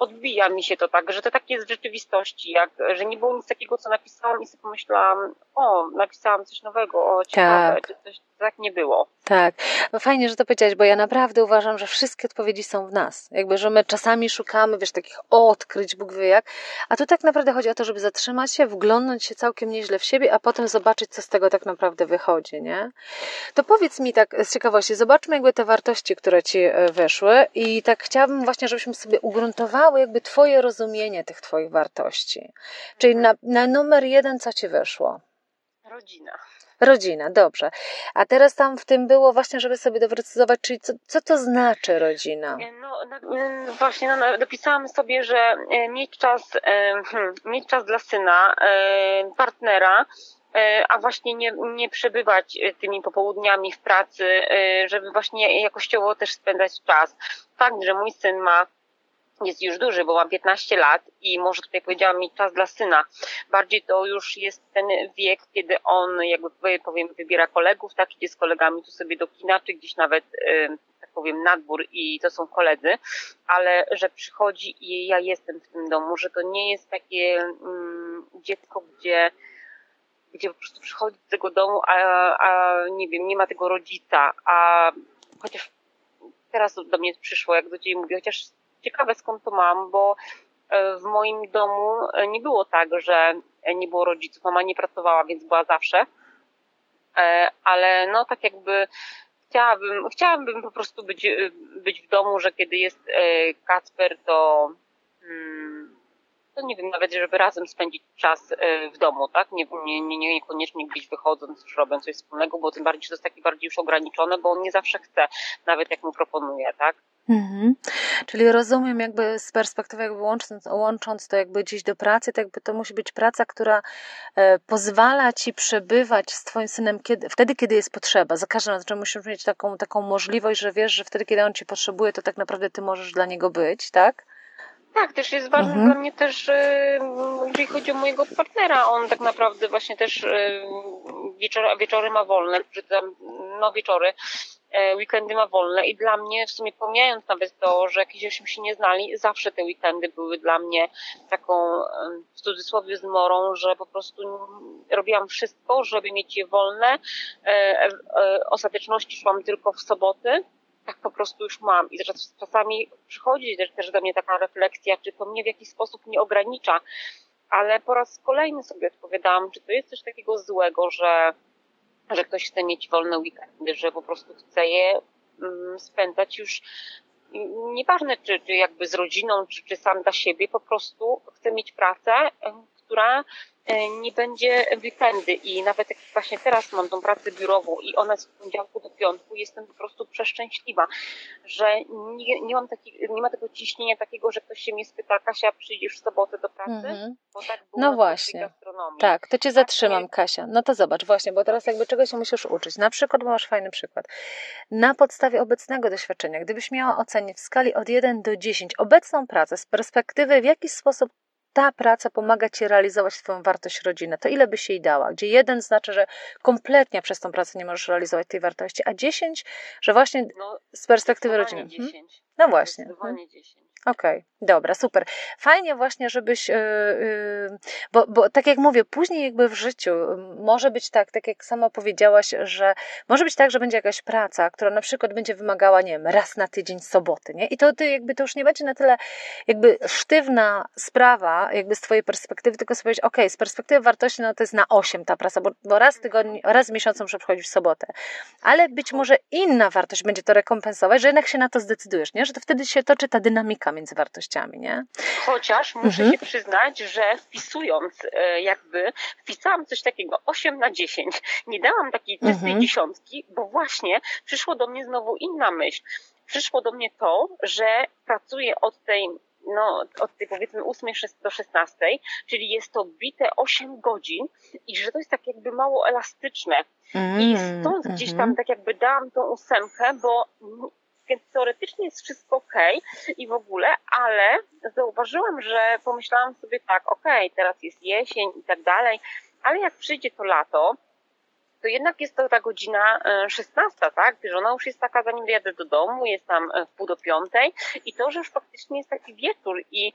odbija mi się to tak, że to tak jest w rzeczywistości, jak, że nie było nic takiego, co napisałam i sobie pomyślałam, o, napisałam coś nowego, o, ciekawe, tak. coś tak nie było. Tak, no fajnie, że to powiedziałaś, bo ja naprawdę uważam, że wszystkie odpowiedzi są w nas. Jakby, że my czasami szukamy, wiesz, takich odkryć, Bóg wie jak, a tu tak naprawdę chodzi o to, żeby zatrzymać się, wglądnąć się całkiem nieźle w siebie, a potem zobaczyć, co z tego tak naprawdę wychodzi, nie? To powiedz mi tak z ciekawości, zobaczmy jakby te wartości, które Ci e, wyszły i tak chciałabym właśnie, żebyśmy sobie ugruntowały jakby Twoje rozumienie tych Twoich wartości. Czyli na, na numer jeden, co Ci wyszło? Rodzina. Rodzina, dobrze. A teraz tam w tym było właśnie, żeby sobie doprecyzować, czyli co, co to znaczy rodzina? E, no, no właśnie, no, dopisałam sobie, że e, mieć czas, hmm, mieć czas dla syna, partnera, a właśnie nie, nie przebywać tymi popołudniami w pracy, żeby właśnie jakościowo też spędzać czas. Fakt, że mój syn ma jest już duży, bo mam 15 lat i może tutaj powiedziałam mi czas dla syna. Bardziej to już jest ten wiek, kiedy on jakby powiem wybiera kolegów, tak, idzie z kolegami tu sobie do kina, czy gdzieś nawet tak powiem na dwór i to są koledzy, ale że przychodzi i ja jestem w tym domu, że to nie jest takie um, dziecko, gdzie gdzie po prostu przychodzi do tego domu, a, a nie wiem, nie ma tego rodzica, a chociaż teraz do mnie przyszło, jak do ciebie mówię, chociaż ciekawe skąd to mam, bo e, w moim domu e, nie było tak, że nie było rodziców, mama nie pracowała, więc była zawsze, e, ale no tak jakby chciałabym, chciałabym po prostu być, być w domu, że kiedy jest Kacper, to hmm, to nie wiem, nawet żeby razem spędzić czas w domu, tak? Nie, nie, nie, niekoniecznie gdzieś wychodząc, czy robiąc coś wspólnego, bo tym bardziej, że to jest takie bardziej już ograniczone, bo on nie zawsze chce, nawet jak mu proponuję, tak? Mhm. Czyli rozumiem jakby z perspektywy jakby łącząc, łącząc to jakby gdzieś do pracy, to jakby to musi być praca, która e, pozwala ci przebywać z twoim synem kiedy, wtedy, kiedy jest potrzeba. Za każdym razem musisz mieć taką, taką możliwość, że wiesz, że wtedy, kiedy on ci potrzebuje, to tak naprawdę ty możesz dla niego być, tak? Tak, też jest ważne mhm. dla mnie też, e, jeżeli chodzi o mojego partnera, on tak naprawdę właśnie też e, wieczory, wieczory ma wolne, czy tam, no wieczory, weekendy ma wolne i dla mnie, w sumie pomijając nawet to, że jakieś się nie znali, zawsze te weekendy były dla mnie taką w cudzysłowie zmorą, że po prostu robiłam wszystko, żeby mieć je wolne. E, e, ostateczności szłam tylko w soboty, tak po prostu już mam. I czasami przychodzi też do mnie taka refleksja, czy to mnie w jakiś sposób nie ogranicza, ale po raz kolejny sobie odpowiadałam, czy to jest coś takiego złego, że że ktoś chce mieć wolne weekendy, że po prostu chce je mm, spędzać już nieważne czy, czy jakby z rodziną, czy, czy sam dla siebie, po prostu chce mieć pracę, która nie będzie weekendy i nawet jak właśnie teraz mam tą pracę biurową i ona jest od poniedziałku do piątku, jestem po prostu przeszczęśliwa, że nie, nie mam taki, nie ma tego ciśnienia takiego, że ktoś się mnie spyta, Kasia, przyjdziesz w sobotę do pracy? Mm-hmm. Tak no właśnie. Tak, to cię tak, zatrzymam, Kasia. No to zobacz, właśnie, bo teraz jakby czego się musisz uczyć. Na przykład, bo masz fajny przykład. Na podstawie obecnego doświadczenia, gdybyś miała ocenić w skali od 1 do 10 obecną pracę z perspektywy, w jaki sposób ta praca pomaga Ci realizować Twoją wartość rodzinę, to ile by się jej dała? Gdzie jeden znaczy, że kompletnie przez tą pracę nie możesz realizować tej wartości, a dziesięć, że właśnie no, z perspektywy rodziny. Hmm? No właśnie. Zdecydowanie 10. Okej, okay, dobra, super. Fajnie właśnie, żebyś, yy, yy, bo, bo tak jak mówię, później jakby w życiu może być tak, tak jak sama powiedziałaś, że może być tak, że będzie jakaś praca, która na przykład będzie wymagała, nie wiem, raz na tydzień soboty, nie? I to ty jakby to już nie będzie na tyle jakby sztywna sprawa, jakby z twojej perspektywy, tylko sobie powiedzieć, okay, z perspektywy wartości, no to jest na osiem ta praca, bo, bo raz w tygodniu, raz w miesiącu muszę przychodzić w sobotę. Ale być może inna wartość będzie to rekompensować, że jednak się na to zdecydujesz, nie? Że to wtedy się toczy ta dynamika między wartościami, nie? Chociaż muszę mhm. się przyznać, że wpisując e, jakby, wpisałam coś takiego 8 na 10. Nie dałam takiej czystej mhm. dziesiątki, bo właśnie przyszło do mnie znowu inna myśl. Przyszło do mnie to, że pracuję od tej no, od tej powiedzmy 8 do 16, czyli jest to bite 8 godzin i że to jest tak jakby mało elastyczne. Mm, I stąd mm, gdzieś tam mhm. tak jakby dałam tą ósemkę, bo więc teoretycznie jest wszystko ok i w ogóle, ale zauważyłam, że pomyślałam sobie tak, ok, teraz jest jesień i tak dalej, ale jak przyjdzie to lato, to jednak jest to ta godzina 16, e, tak? Że ona już jest taka, zanim jadę do domu, jest tam e, w pół do piątej i to, że już faktycznie jest taki wieczór i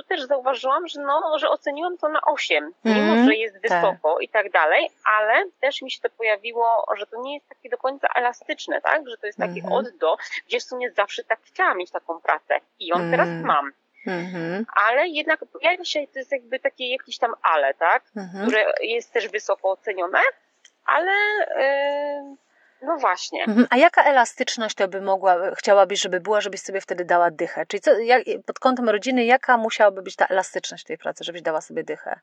tu też zauważyłam, że, no, że oceniłam to na 8, mimo mm, że jest tak. wysoko tak. i tak dalej, ale też mi się to pojawiło, że to nie jest takie do końca elastyczne, tak? Że to jest takie mm -hmm. od do, gdzie w sumie zawsze tak chciałam mieć taką pracę i ją mm. teraz mam. Mm -hmm. Ale jednak pojawia się, to jest jakby takie jakieś tam ale, tak? -hmm. Które jest też wysoko ocenione, ale yy, no właśnie. Mhm. A jaka elastyczność to by mogła, chciałabyś, żeby była, żebyś sobie wtedy dała dychę? Czyli co, jak, pod kątem rodziny, jaka musiałaby być ta elastyczność tej pracy, żebyś dała sobie dychę?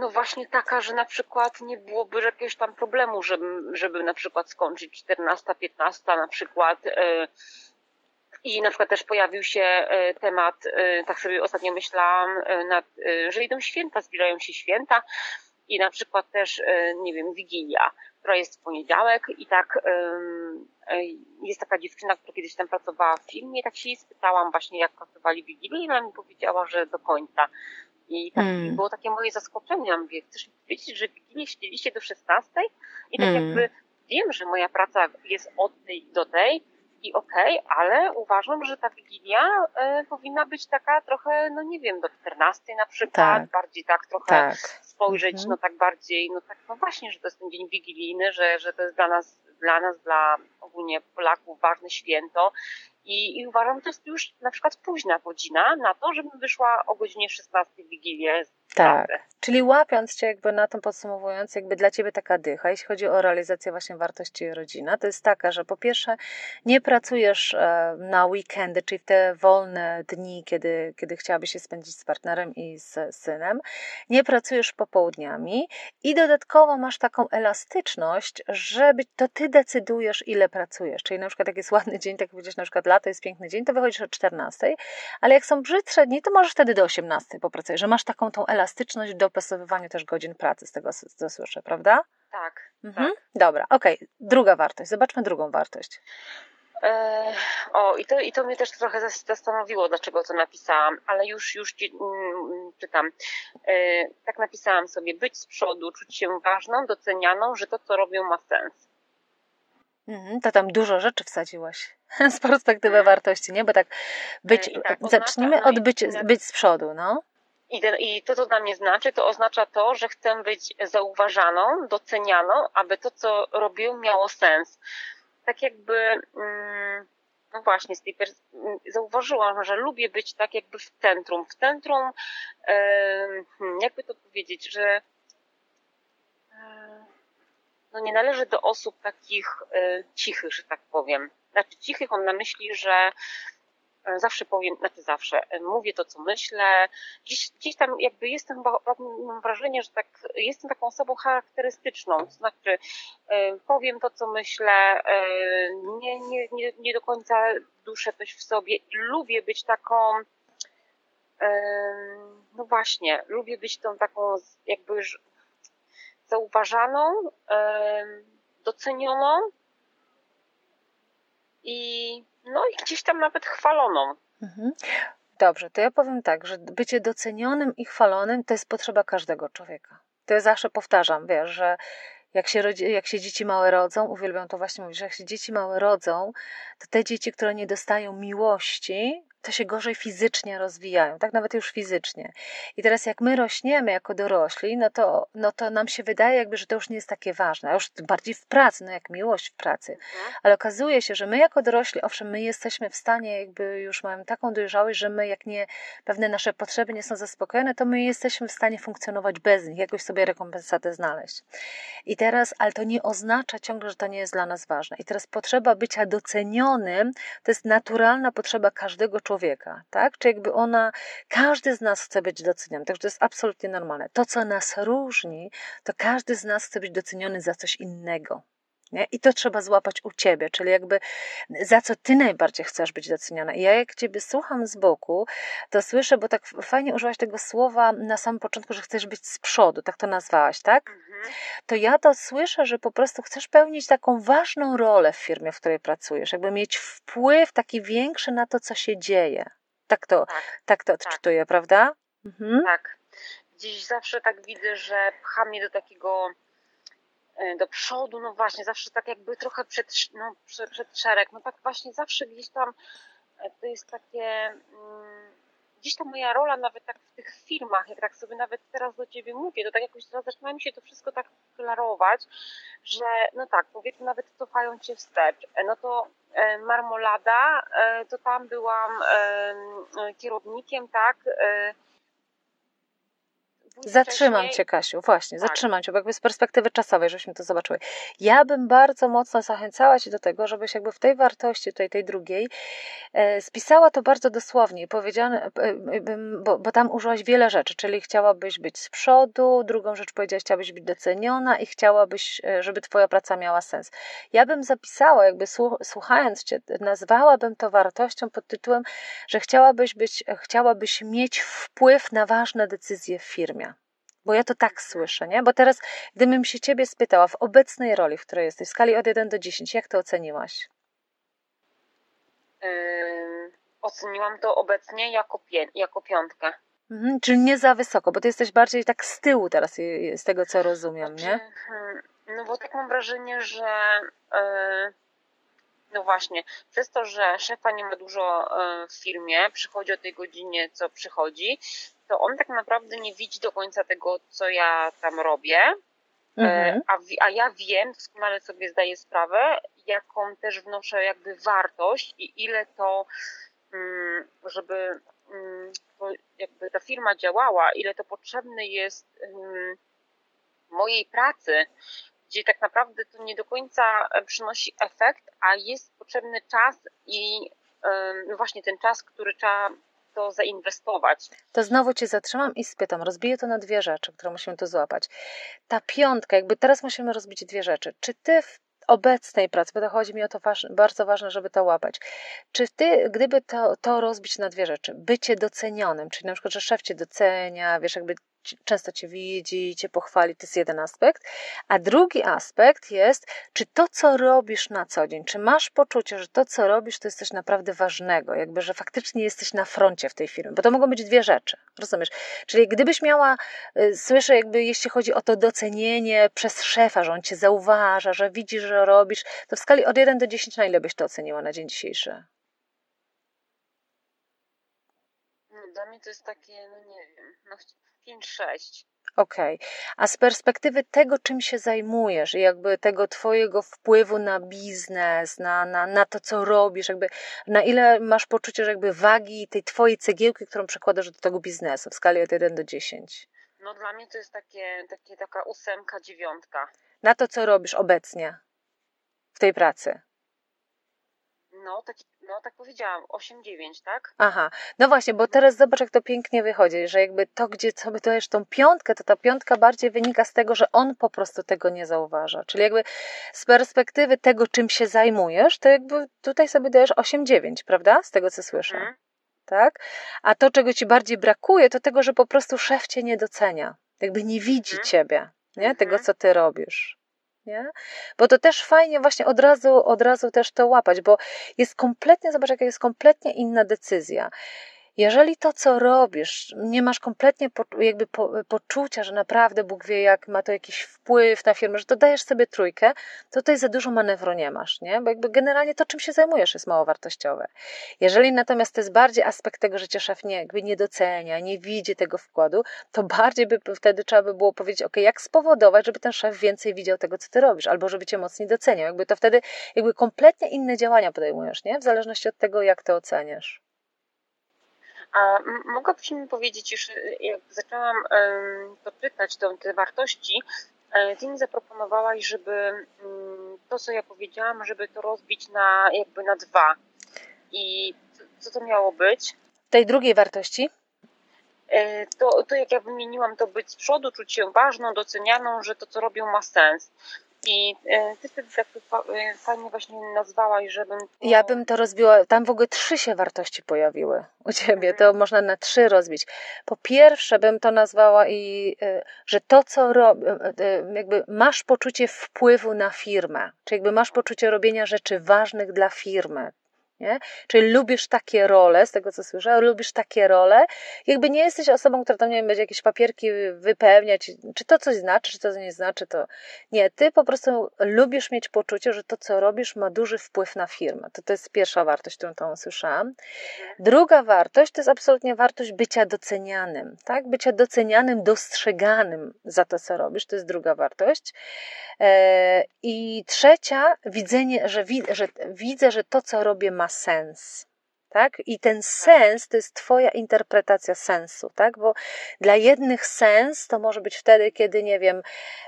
no właśnie taka, że na przykład nie byłoby jakiegoś tam problemu, żeby, żeby na przykład skończyć 14, 15 na przykład. Y, I na przykład też pojawił się y, temat, y, tak sobie ostatnio myślałam, nad, że idą święta, zbliżają się święta i na przykład też, e, nie wiem, Wigilia, która jest w poniedziałek i tak e, jest taka dziewczyna, która kiedyś tam pracowała w filmie, tak się jej spytałam właśnie, jak pracowali Wigilię i ona mi powiedziała, że do końca. I tak hmm. było takie moje zaskoczenie. Ja mówię, chcesz mi powiedzieć, że Wigilię siedzieliście do 16? I tak hmm. jakby wiem, że moja praca jest od tej do tej i okej, okay, ale uważam, że ta Wigilia y, powinna być taka trochę, no nie wiem, do 14 na przykład, tak. bardziej tak trochę tak. Spojrzeć, mhm. no tak bardziej, no tak, no właśnie, że to jest ten dzień wigilijny, że, że to jest dla nas, dla nas, dla ogólnie Polaków ważne święto i, I uważam, że to jest już na przykład późna godzina na to, żebym wyszła o godzinie 16 Wigilię tak. Czyli łapiąc Cię jakby na tym podsumowując, jakby dla Ciebie taka dycha, jeśli chodzi o realizację właśnie wartości rodzina, to jest taka, że po pierwsze nie pracujesz e, na weekendy, czyli w te wolne dni, kiedy, kiedy chciałabyś się spędzić z partnerem i z synem, nie pracujesz popołudniami i dodatkowo masz taką elastyczność, żeby to Ty decydujesz, ile pracujesz. Czyli na przykład jak jest ładny dzień, tak jak powiedziałeś, na przykład lato jest piękny dzień, to wychodzisz o 14, ale jak są brzydsze dni, to możesz wtedy do 18 popracujesz, że masz taką tą elastyczność w dopasowywaniu też godzin pracy, z tego co słyszę, prawda? Tak. Mhm. tak. Dobra, okej. Okay. Druga wartość. Zobaczmy drugą wartość. E, o, i to, i to mnie też trochę zastanowiło, dlaczego to napisałam, ale już, już mm, czytam. E, tak napisałam sobie, być z przodu, czuć się ważną, docenianą, że to, co robią, ma sens. Mhm, to tam dużo rzeczy wsadziłaś z perspektywy mhm. wartości, nie? Bo tak być, e, tak, zacznijmy no od być, być z przodu, no. I, ten, I to, co dla mnie znaczy, to oznacza to, że chcę być zauważaną, docenianą, aby to, co robię, miało sens. Tak jakby, mm, no właśnie, z tej mm, zauważyłam, że lubię być tak jakby w centrum. W centrum, hmm, jakby to powiedzieć, że no nie należy do osób takich e, cichych, że tak powiem. Znaczy cichych on na myśli, że zawsze powiem, znaczy zawsze, e, mówię to, co myślę. Gdzieś, gdzieś tam jakby jestem, mam wrażenie, że tak, jestem taką osobą charakterystyczną, to znaczy powiem to, co myślę, nie, nie, nie, nie do końca duszę coś w sobie. Lubię być taką, no właśnie, lubię być tą taką jakby zauważaną, docenioną i, no i gdzieś tam nawet chwaloną. Mhm. Dobrze, to ja powiem tak, że bycie docenionym i chwalonym to jest potrzeba każdego człowieka. To ja zawsze powtarzam, wiesz, że jak się, rodzi, jak się dzieci małe rodzą, uwielbiam to właśnie mówić, że jak się dzieci małe rodzą, to te dzieci, które nie dostają miłości, to się gorzej fizycznie rozwijają, tak nawet już fizycznie. I teraz jak my rośniemy jako dorośli, no to, no to nam się wydaje jakby, że to już nie jest takie ważne, a już bardziej w pracy, no jak miłość w pracy. Mhm. Ale okazuje się, że my jako dorośli, owszem, my jesteśmy w stanie jakby już mamy taką dojrzałość, że my jak nie, pewne nasze potrzeby nie są zaspokojone, to my jesteśmy w stanie funkcjonować bez nich, jakoś sobie rekompensatę znaleźć. I teraz, ale to nie oznacza ciągle, że to nie jest dla nas ważne. I teraz potrzeba bycia docenionym, to jest naturalna potrzeba każdego człowieka, człowieka, tak? Czy jakby ona, każdy z nas chce być doceniony, także to jest absolutnie normalne. To, co nas różni, to każdy z nas chce być doceniony za coś innego. Nie? I to trzeba złapać u ciebie, czyli jakby za co ty najbardziej chcesz być doceniona. I ja jak ciebie słucham z boku, to słyszę, bo tak fajnie użyłaś tego słowa na samym początku, że chcesz być z przodu, tak to nazwałaś, tak? Mhm. To ja to słyszę, że po prostu chcesz pełnić taką ważną rolę w firmie, w której pracujesz, jakby mieć wpływ taki większy na to, co się dzieje. Tak to, tak, tak to tak. odczytuję, tak. prawda? Mhm. Tak. Dziś zawsze tak widzę, że pcha mnie do takiego do przodu, no właśnie, zawsze tak jakby trochę przed, no, przed, przed szereg, no tak właśnie zawsze gdzieś tam e, to jest takie, mm, gdzieś tam moja rola nawet tak w tych filmach, jak tak sobie nawet teraz do Ciebie mówię, to tak jakoś teraz zaczyna mi się to wszystko tak klarować, że no tak, powiedzmy nawet cofając się wstecz, e, no to Marmolada, to tam byłam kierownikiem, tak, Zatrzymam Cię, Kasiu, właśnie, tak. zatrzymam Cię, bo jakby z perspektywy czasowej, żebyśmy to zobaczyły. Ja bym bardzo mocno zachęcała Cię do tego, żebyś jakby w tej wartości, tutaj tej drugiej, e, spisała to bardzo dosłownie, powiedziane, e, bo, bo tam użyłaś wiele rzeczy, czyli chciałabyś być z przodu, drugą rzecz powiedziałaś, chciałabyś być doceniona i chciałabyś, e, żeby Twoja praca miała sens. Ja bym zapisała, jakby słuchając Cię, nazwałabym to wartością pod tytułem, że chciałabyś być, chciałabyś mieć wpływ na ważne decyzje w firmie. Bo ja to tak słyszę, nie? Bo teraz, gdybym się ciebie spytała w obecnej roli, w której jesteś, w skali od 1 do 10, jak to oceniłaś? Yy, oceniłam to obecnie jako, pię- jako piątkę. Mhm, czyli nie za wysoko, bo ty jesteś bardziej tak z tyłu teraz, z tego co rozumiem, znaczy, nie? Hmm, no bo tak mam wrażenie, że yy, No właśnie, przez to, że szefa nie ma dużo e, w firmie, przychodzi o tej godzinie, co przychodzi, to on tak naprawdę nie widzi do końca tego, co ja tam robię. E, mhm. A, a ja wiem, doskonale sobie zdaję sprawę, jaką też wnoszę jakby wartość i ile to, mm, żeby mm, jakby ta firma działała, ile to potrzebne jest mm, mojej pracy, gdzie tak naprawdę to nie do końca e, przynosi efekt, a jest potrzebny czas i no właśnie ten czas, który trzeba to zainwestować. To znowu Cię zatrzymam i spytam, rozbiję to na dwie rzeczy, które musimy tu złapać. Ta piątka, jakby teraz musimy rozbić dwie rzeczy. Czy Ty w obecnej pracy, bo to chodzi mi o to bardzo ważne, żeby to łapać. Czy ty, gdyby to, to rozbić na dwie rzeczy, bycie docenionym, czyli na przykład, że szef cię docenia, wiesz, jakby często Cię widzi, Cię pochwali, to jest jeden aspekt. A drugi aspekt jest, czy to, co robisz na co dzień, czy masz poczucie, że to, co robisz, to jest coś naprawdę ważnego, jakby, że faktycznie jesteś na froncie w tej firmie, bo to mogą być dwie rzeczy, rozumiesz? Czyli gdybyś miała, y, słyszę jakby, jeśli chodzi o to docenienie przez szefa, że on Cię zauważa, że widzi, że robisz, to w skali od 1 do 10 na ile byś to oceniła na dzień dzisiejszy? No, dla mnie to jest takie, no nie wiem, no 5-6. Okej. Okay. A z perspektywy tego, czym się zajmujesz, jakby tego Twojego wpływu na biznes, na, na, na to, co robisz, jakby na ile masz poczucie, że jakby wagi tej Twojej cegiełki, którą przekładasz do tego biznesu w skali od 1 do 10? No dla mnie to jest takie, takie taka ósemka, dziewiątka. Na to, co robisz obecnie w tej pracy? No, taki no tak powiedziałam, 8-9, tak? Aha, no właśnie, bo teraz zobacz, jak to pięknie wychodzi, że jakby to, gdzie sobie dajesz tą piątkę, to ta piątka bardziej wynika z tego, że on po prostu tego nie zauważa. Czyli jakby z perspektywy tego, czym się zajmujesz, to jakby tutaj sobie dajesz 8-9, prawda? Z tego, co słyszę. Mhm. Tak? A to, czego ci bardziej brakuje, to tego, że po prostu szef cię nie docenia. Jakby nie widzi mhm. ciebie, nie? Mhm. Tego, co ty robisz nie? Bo to też fajnie właśnie od razu, od razu też to łapać, bo jest kompletnie, zobacz, jaka jest kompletnie inna decyzja. Jeżeli to, co robisz, nie masz kompletnie po, jakby po, poczucia, że naprawdę Bóg wie, jak ma to jakiś wpływ na firmę, że to dajesz sobie trójkę, to tutaj za dużo manewru nie masz, nie? Bo jakby generalnie to, czym się zajmujesz, jest mało wartościowe. Jeżeli natomiast to jest bardziej aspekt tego, że cię szef nie, jakby nie docenia, nie widzi tego wkładu, to bardziej by wtedy trzeba by było powiedzieć, ok, jak spowodować, żeby ten szef więcej widział tego, co ty robisz, albo żeby cię mocniej doceniał. Jakby to wtedy jakby kompletnie inne działania podejmujesz, nie? W zależności od tego, jak to oceniasz. A mogłabyś mi powiedzieć już, y, jak zaczęłam to czytać, to, te wartości, e, ty mi zaproponowałaś, żeby mm, to, co ja powiedziałam, żeby to rozbić na jakby na dwa. I co to miało być? Tej drugiej wartości? E, to, to jak ja wymieniłam, to być z przodu, czuć się ważną, docenianą, że to, co robią, ma sens. I e, ty wtedy tak e, fajnie właśnie nazwałaś, żebym. Ja bym to rozbiła. Tam w ogóle trzy się wartości pojawiły u ciebie. Mhm. To można na trzy rozbić. Po pierwsze, bym to nazwała i e, że to, co robisz, jakby masz poczucie wpływu na firmę, czyli jakby masz poczucie robienia rzeczy ważnych dla firmy. Nie? Czyli lubisz takie role, z tego co słyszę, lubisz takie role, jakby nie jesteś osobą, która tam, nie wiem, będzie jakieś papierki wypełniać, czy to coś znaczy, czy to nie znaczy, to nie. Ty po prostu lubisz mieć poczucie, że to, co robisz, ma duży wpływ na firmę. To, to jest pierwsza wartość, którą tam usłyszałam. Druga wartość to jest absolutnie wartość bycia docenianym, tak? Bycia docenianym, dostrzeganym za to, co robisz, to jest druga wartość. E, I trzecia, widzenie, że, że widzę, że to, co robię, ma sens. Tak? I ten sens to jest Twoja interpretacja sensu, tak? Bo dla jednych sens to może być wtedy, kiedy, nie wiem,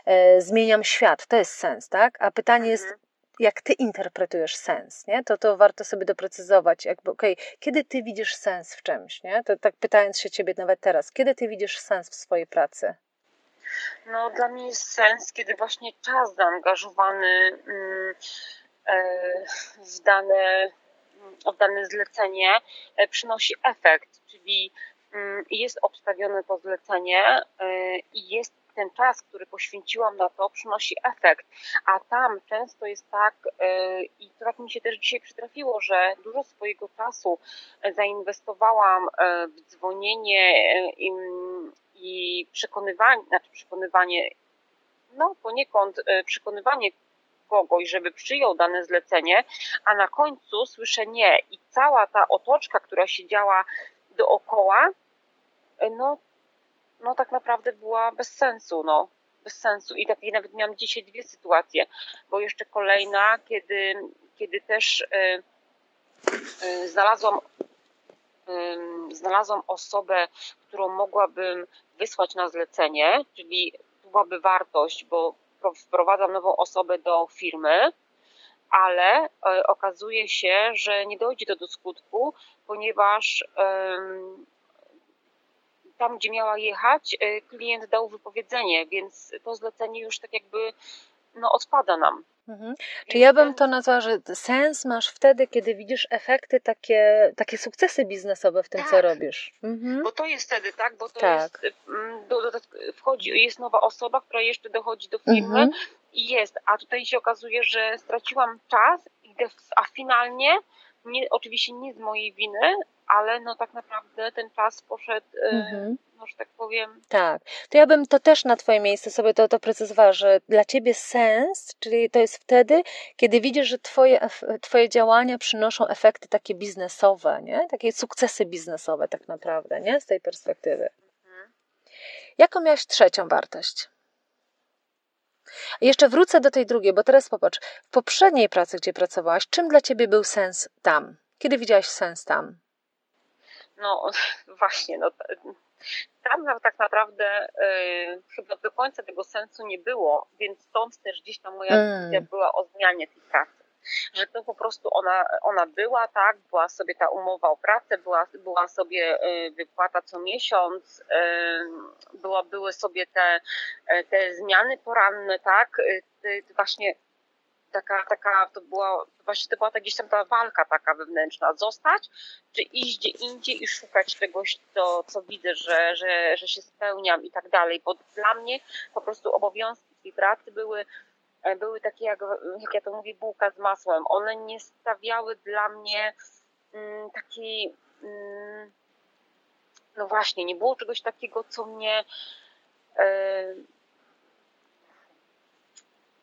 e, zmieniam świat, to jest sens, tak? A pytanie jest, mhm. jak Ty interpretujesz sens, nie? To, to warto sobie doprecyzować, jakby, okej, okay, kiedy Ty widzisz sens w czymś, nie? To tak pytając się Ciebie nawet teraz, kiedy Ty widzisz sens w swojej pracy? No, dla mnie jest sens, kiedy właśnie czas zaangażowany mm, e, w dane oddane zlecenie e, przynosi efekt, czyli mm, jest obstawione to zlecenie e, i jest ten czas, który poświęciłam na to, przynosi efekt. A tam często jest tak, e, i to tak mi się też dzisiaj przytrafiło, że dużo swojego czasu zainwestowałam w dzwonienie i przekonywanie, znaczy przekonywanie, no poniekąd przekonywanie kogoś, żeby przyjął dane zlecenie, a na końcu słyszę nie i cała ta otoczka, która się działa dookoła, no, no tak naprawdę była bez sensu, no bez sensu. I takie nawet miałam dzisiaj dwie sytuacje, bo jeszcze kolejna, kiedy, kiedy też y, y, znalazłam, y, znalazłam osobę, którą mogłabym wysłać na zlecenie, czyli byłaby wartość, bo wprowadzam nową osobę do firmy, ale okazuje się, że nie dojdzie to do skutku, ponieważ tam, gdzie miała jechać, e, klient dał wypowiedzenie, więc to zlecenie już tak jakby no, odpada nam. Mhm. Czy ja bym to nazwała, że sens masz wtedy, kiedy widzisz efekty, takie, takie sukcesy biznesowe w tym, tak, co robisz. Mhm. Bo to jest wtedy, tak? Bo to tak. jest, mm, do, do, wchodzi, jest nowa osoba, która jeszcze dochodzi do firmy mhm. i jest, a tutaj się okazuje, że straciłam czas, a finalnie, nie, oczywiście nie z mojej winy, ale no tak naprawdę ten czas poszedł, e, mhm. no, że tak powiem. Tak, to ja bym to też na Twoje miejsce sobie to, to precyzowała, że dla Ciebie sens, czyli to jest wtedy, kiedy widzisz, że Twoje, twoje działania przynoszą efekty takie biznesowe, nie? Takie sukcesy biznesowe tak naprawdę, nie? Z tej perspektywy. Mhm. Jaką miałaś trzecią wartość? jeszcze wrócę do tej drugiej, bo teraz popatrz, w poprzedniej pracy, gdzie pracowałaś, czym dla Ciebie był sens tam? Kiedy widziałaś sens tam? No właśnie, no, tam tak naprawdę y, chyba do końca tego sensu nie było, więc stąd też gdzieś tam moja decyzja mm. była o zmianie tej pracy. Że to po prostu ona, ona była, tak, była sobie ta umowa o pracę, była, była sobie y, wypłata co miesiąc, y, była, były sobie te, te zmiany poranne, tak, właśnie taka, taka to była, właśnie to była ta, gdzieś tam ta walka taka wewnętrzna, zostać, czy iść gdzie indziej i szukać czegoś, to, co widzę, że, że, że się spełniam i tak dalej, bo dla mnie po prostu obowiązki tej pracy były, e, były takie, jak, jak ja to mówię, bułka z masłem. One nie stawiały dla mnie mm, takiej, mm, no właśnie, nie było czegoś takiego, co mnie e,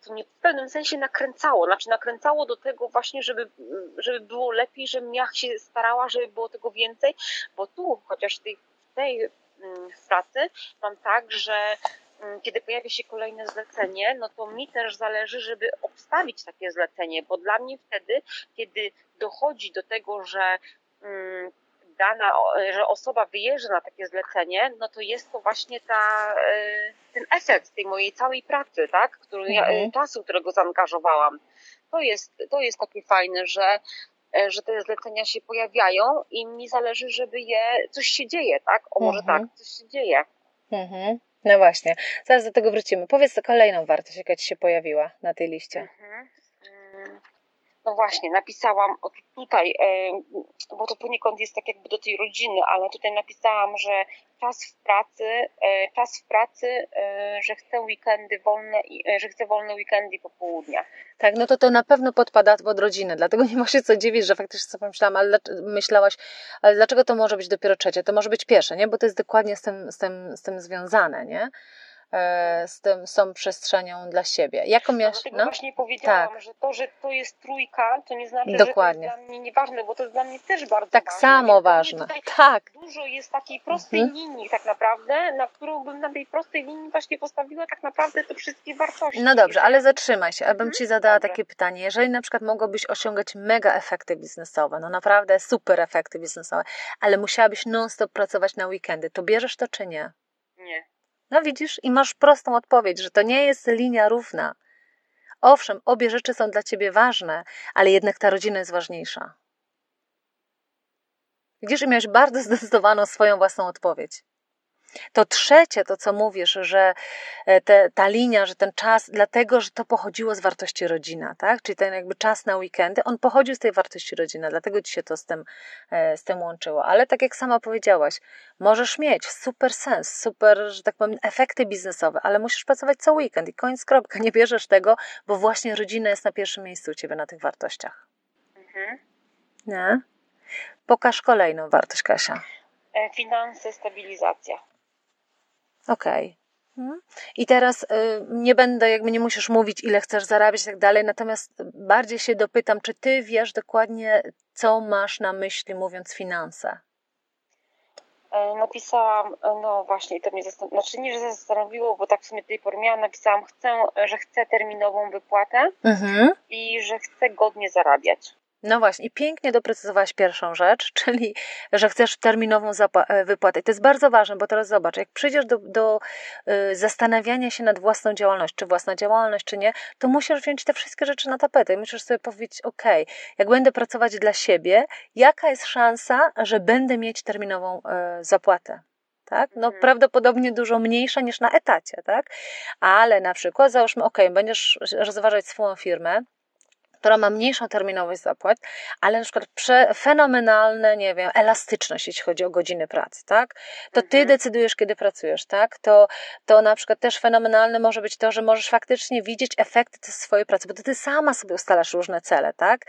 co mnie w pewnym sensie nakręcało. Znaczy nakręcało do tego właśnie, żeby, żeby było lepiej, żebym ja się starała, żeby było tego więcej, bo tu chociaż tej, tej mm, pracy mam tak, że mm, kiedy pojawia się kolejne zlecenie, no to mi też zależy, żeby obstawić takie zlecenie, bo dla mnie wtedy, kiedy dochodzi do tego, że mm, dana, że osoba wyjeżdża na takie zlecenie, no to jest to właśnie ta, e, ten efekt tej mojej całej pracy, tak, który ja, mhm. czasu, którego zaangażowałam. To jest, to jest takie fajne, że, e, że te zlecenia się pojawiają i mi zależy, żeby je, coś się dzieje, tak, o może mhm. tak, coś się dzieje. Mhm. No właśnie, zaraz do tego wrócimy. Powiedz kolejną wartość, jaka Ci się pojawiła na tej liście. Mhm. No właśnie, napisałam tutaj, e, bo to poniekąd jest tak jakby do tej rodziny, ale tutaj napisałam, że czas w pracy, e, czas w pracy, e, że chcę weekendy wolne, że chcę wolne weekendy i popołudnia. Tak, no to to na pewno podpada pod rodzinę, dlatego nie ma się co dziwić, że faktycznie sobie pomyślałam, ale myślałaś, ale dlaczego to może być dopiero trzecie? To może być pierwsze, nie? Bo to jest dokładnie z tym, z tym, z tym związane, nie? E, z, tym, z tą przestrzenią dla siebie. Jaką miałaś, no, no? właśnie powiedziałam, tak. że to, że to jest trójka, to nie znaczy, Dokładnie. że to jest dla mnie nieważne, bo to jest dla mnie też bardzo tak ważne. samo ważne. Tak. Dużo jest takiej prostej mhm. linii tak naprawdę, na którą bym na tej prostej linii właśnie postawiła tak naprawdę te wszystkie wartości. No dobrze, ale zatrzymaj się, abym mhm. Ci zadała dobrze. takie pytanie. Jeżeli na przykład mogłabyś osiągać mega efekty biznesowe, no naprawdę super efekty biznesowe, ale musiałabyś non-stop pracować na weekendy, to bierzesz to czy nie? No widzisz, i masz prostą odpowiedź, że to nie jest linia równa. Owszem, obie rzeczy są dla ciebie ważne, ale jednak ta rodzina jest ważniejsza. Widzisz, i miałeś bardzo zdecydowaną swoją własną odpowiedź. To trzecie, to co mówisz, że e, te, ta linia, że ten czas, dlatego, że to pochodziło z wartości rodzina, tak? Czyli ten jakby czas na weekendy, on pochodził z tej wartości rodzina, dlatego ci się to z tym, e, z tym łączyło. Ale tak jak sama powiedziałaś, możesz mieć super sens, super, że tak powiem, efekty biznesowe, ale musisz pracować co weekend i koniec kropka. Nie bierzesz tego, bo właśnie rodzina jest na pierwszym miejscu u ciebie na tych wartościach. Mhm. Nie? Pokaż kolejną wartość, Kasia. E, finanse, stabilizacja. Okej. Okay. Mhm. I teraz y, nie będę, jakby nie musisz mówić, ile chcesz zarabiać i tak dalej, natomiast bardziej się dopytam, czy ty wiesz dokładnie, co masz na myśli, mówiąc finanse? E, napisałam, e, no właśnie, to mnie zastanowiło, znaczy nie, że zastanowiło, bo tak w sumie tej pory miałam, napisałam, chcę, że chcę terminową wypłatę Mhm. i że chcę godnie zarabiać. No właśnie, i pięknie doprecyzowałaś pierwszą rzecz, czyli że chcesz terminową e, wypłatę. I to jest bardzo ważne, bo teraz zobacz, jak przyjdziesz do, do y, zastanawiania się nad własną działalnością, czy własna działalność, czy nie, to musisz wziąć te wszystkie rzeczy na tapetę i musisz sobie powiedzieć, ok, jak będę pracować dla siebie, jaka jest szansa, że będę mieć terminową y, zapłatę? tak? No mhm. prawdopodobnie dużo mniejsza niż na etacie, tak? Ale na przykład załóżmy, ok, będziesz rozważać swoją firmę, która ma mniejszą terminowość zapłat, ale na przykład fenomenalne, nie wiem, elastyczność, jeśli chodzi o godziny pracy, tak? To ty mhm. decydujesz, kiedy pracujesz, tak? To, to na przykład też fenomenalne może być to, że możesz faktycznie widzieć efekty swojej pracy, bo to ty sama sobie ustalasz różne cele, tak?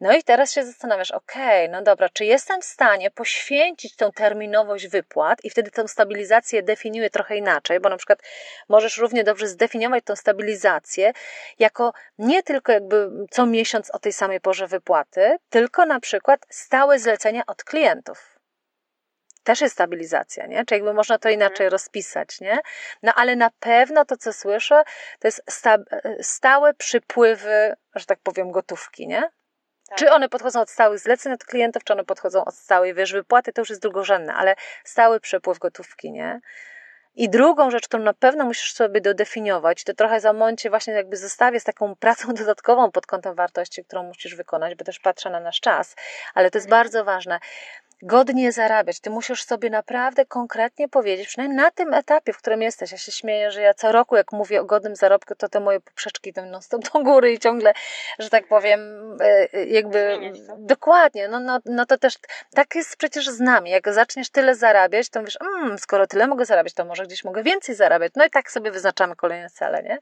No i teraz się zastanawiasz, okej, okay, no dobra, czy jestem w stanie poświęcić tą terminowość wypłat i wtedy tę stabilizację definiuję trochę inaczej, bo na przykład możesz równie dobrze zdefiniować tą stabilizację jako nie tylko jakby co miesiąc o tej samej porze wypłaty, tylko na przykład stałe zlecenia od klientów też jest stabilizacja, nie? Czy jakby można to inaczej mhm. rozpisać, nie? No ale na pewno to, co słyszę, to jest sta stałe przypływy, że tak powiem, gotówki, nie? Tak. Czy one podchodzą od stałych zleceń od klientów, czy one podchodzą od stałej wiesz, wypłaty, to już jest drugorzędne, ale stały przepływ gotówki, nie? I drugą rzecz, którą na pewno musisz sobie dodefiniować, to trochę za momencie właśnie jakby zestawię z taką pracą dodatkową pod kątem wartości, którą musisz wykonać, bo też patrzę na nasz czas, ale to jest mhm. bardzo ważne godnie zarabiać. Ty musisz sobie naprawdę konkretnie powiedzieć, przynajmniej na tym etapie, w którym jesteś. Ja się śmieję, że ja co roku, jak mówię o godnym zarobku, to te moje poprzeczki idą non stop do góry i ciągle, że tak powiem, e, e, jakby dokładnie. No, no, no to też tak jest przecież z nami. Jak zaczniesz tyle zarabiać, to mówisz, mmm, skoro tyle mogę zarabiać, to może gdzieś mogę więcej zarabiać. No i tak sobie wyznaczamy kolejne cele, nie?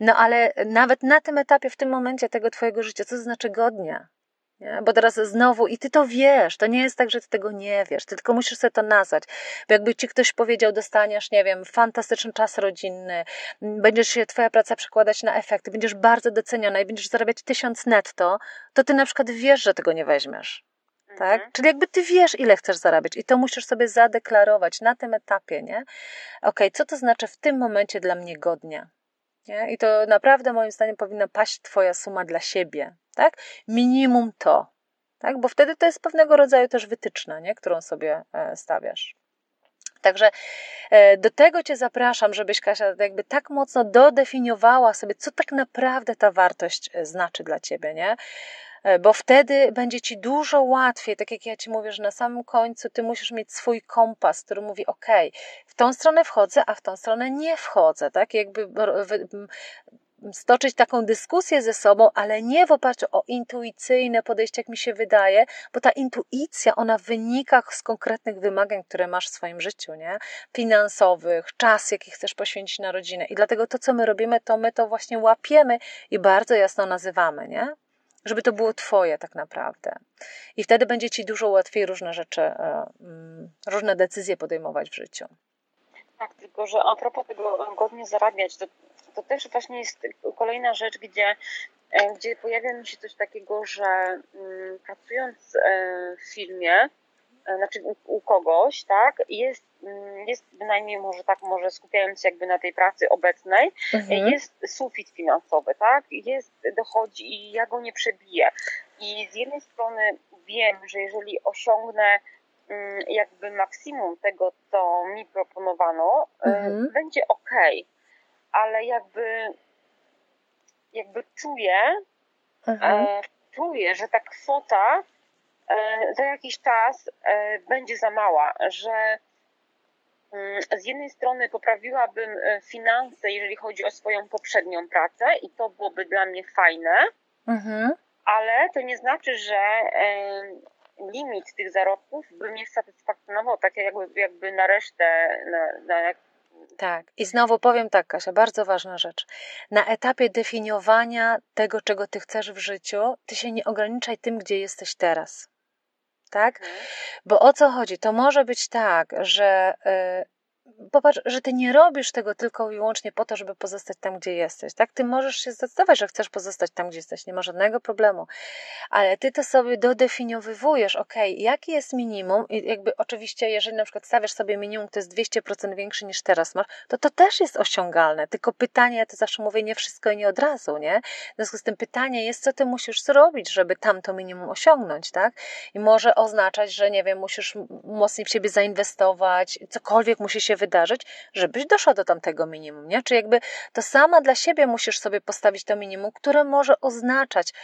No ale nawet na tym etapie, w tym momencie tego twojego życia, co to znaczy godnia? Nie? Bo teraz znowu, i ty to wiesz, to nie jest tak, że ty tego nie wiesz, ty tylko musisz sobie to nazwać. Bo jakby ci ktoś powiedział, dostaniesz, nie wiem, fantastyczny czas rodzinny, będziesz się, twoja praca przekładać na efekty, będziesz bardzo doceniona i będziesz zarabiać tysiąc netto, to ty na przykład wiesz, że tego nie weźmiesz. Tak? Mhm. Czyli jakby ty wiesz, ile chcesz zarabiać i to musisz sobie zadeklarować na tym etapie, nie? Ok, co to znaczy w tym momencie dla mnie godnie? Nie? I to naprawdę moim zdaniem powinna paść Twoja suma dla siebie, tak? Minimum to, tak? Bo wtedy to jest pewnego rodzaju też wytyczna, nie? którą sobie e, stawiasz. Także e, do tego Cię zapraszam, żebyś Kasia jakby tak mocno dodefiniowała sobie, co tak naprawdę ta wartość e, znaczy dla Ciebie, nie? E, bo wtedy będzie ci dużo łatwiej, tak jak ja ci mówię, że na samym końcu ty musisz mieć swój kompas, który mówi: OK, w tą stronę wchodzę, a w tą stronę nie wchodzę, tak? Jakby stoczyć taką dyskusję ze sobą, ale nie w oparciu o intuicyjne podejście, jak mi się wydaje, bo ta intuicja, ona wynika z konkretnych wymagań, które masz w swoim życiu, nie? Finansowych, czas, jaki chcesz poświęcić na rodzinę. I dlatego to, co my robimy, to my to właśnie łapiemy i bardzo jasno nazywamy, nie? Żeby to było Twoje tak naprawdę. I wtedy będzie Ci dużo łatwiej różne rzeczy, e, mm, różne decyzje podejmować w życiu. Tak, tylko że a propos tego godnie zarabiać, to, to też właśnie jest kolejna rzecz, gdzie, e, gdzie pojawia mi się coś takiego, że mm, pracując e, w firmie, znaczy u, kogoś, tak, jest Mm, jest bynajmniej może tak, może skupiając się jakby na tej pracy obecnej, mhm. jest sufit finansowy, tak? Jest, dochodzi i ja go nie przebiję. I z jednej strony wiem, że jeżeli osiągnę mm, jakby maksimum tego, co mi proponowano, y, mhm. będzie ok, ale jakby jakby czuję, mhm. e, czuję, że ta kwota e, za jakiś czas e, będzie za mała, że Mm, z jednej strony poprawiłabym e, finanse, jeżeli chodzi o swoją poprzednią pracę i to byłoby dla mnie fajne, mhm. ale to nie znaczy, że e, limit tych zarobków by mnie satysfakcjonował tak jakby, jakby na resztę, na, na tak, i znowu powiem tak, Kasia, bardzo ważna rzecz. Na etapie definiowania tego, czego ty chcesz w życiu, ty się nie ograniczaj tym, gdzie jesteś teraz tak? Mhm. Bo o co chodzi? To może być tak, że y, popatrz, że ty nie robisz tego tylko i wyłącznie po to, żeby pozostać tam, gdzie jesteś, tak? Ty możesz się zdecydować, że chcesz pozostać tam, gdzie jesteś, nie ma żadnego problemu, ale ty to sobie dodefiniowywujesz, ok, jaki jest minimum i jakby oczywiście, jeżeli na przykład stawiasz sobie minimum, to jest 200% większy niż teraz masz, to to też jest osiągalne, tylko pytanie, ja to zawsze mówię, nie wszystko i nie od razu, nie? W związku z tym pytanie jest, co ty musisz zrobić, żeby tam to minimum osiągnąć, tak? I może oznaczać, że nie wiem, musisz mocniej w siebie zainwestować, cokolwiek musi się wydarzyć, żebyś doszła do tamtego minimum, nie? Czy jakby to sama dla siebie musisz sobie postawić to minimum, które może oznaczać,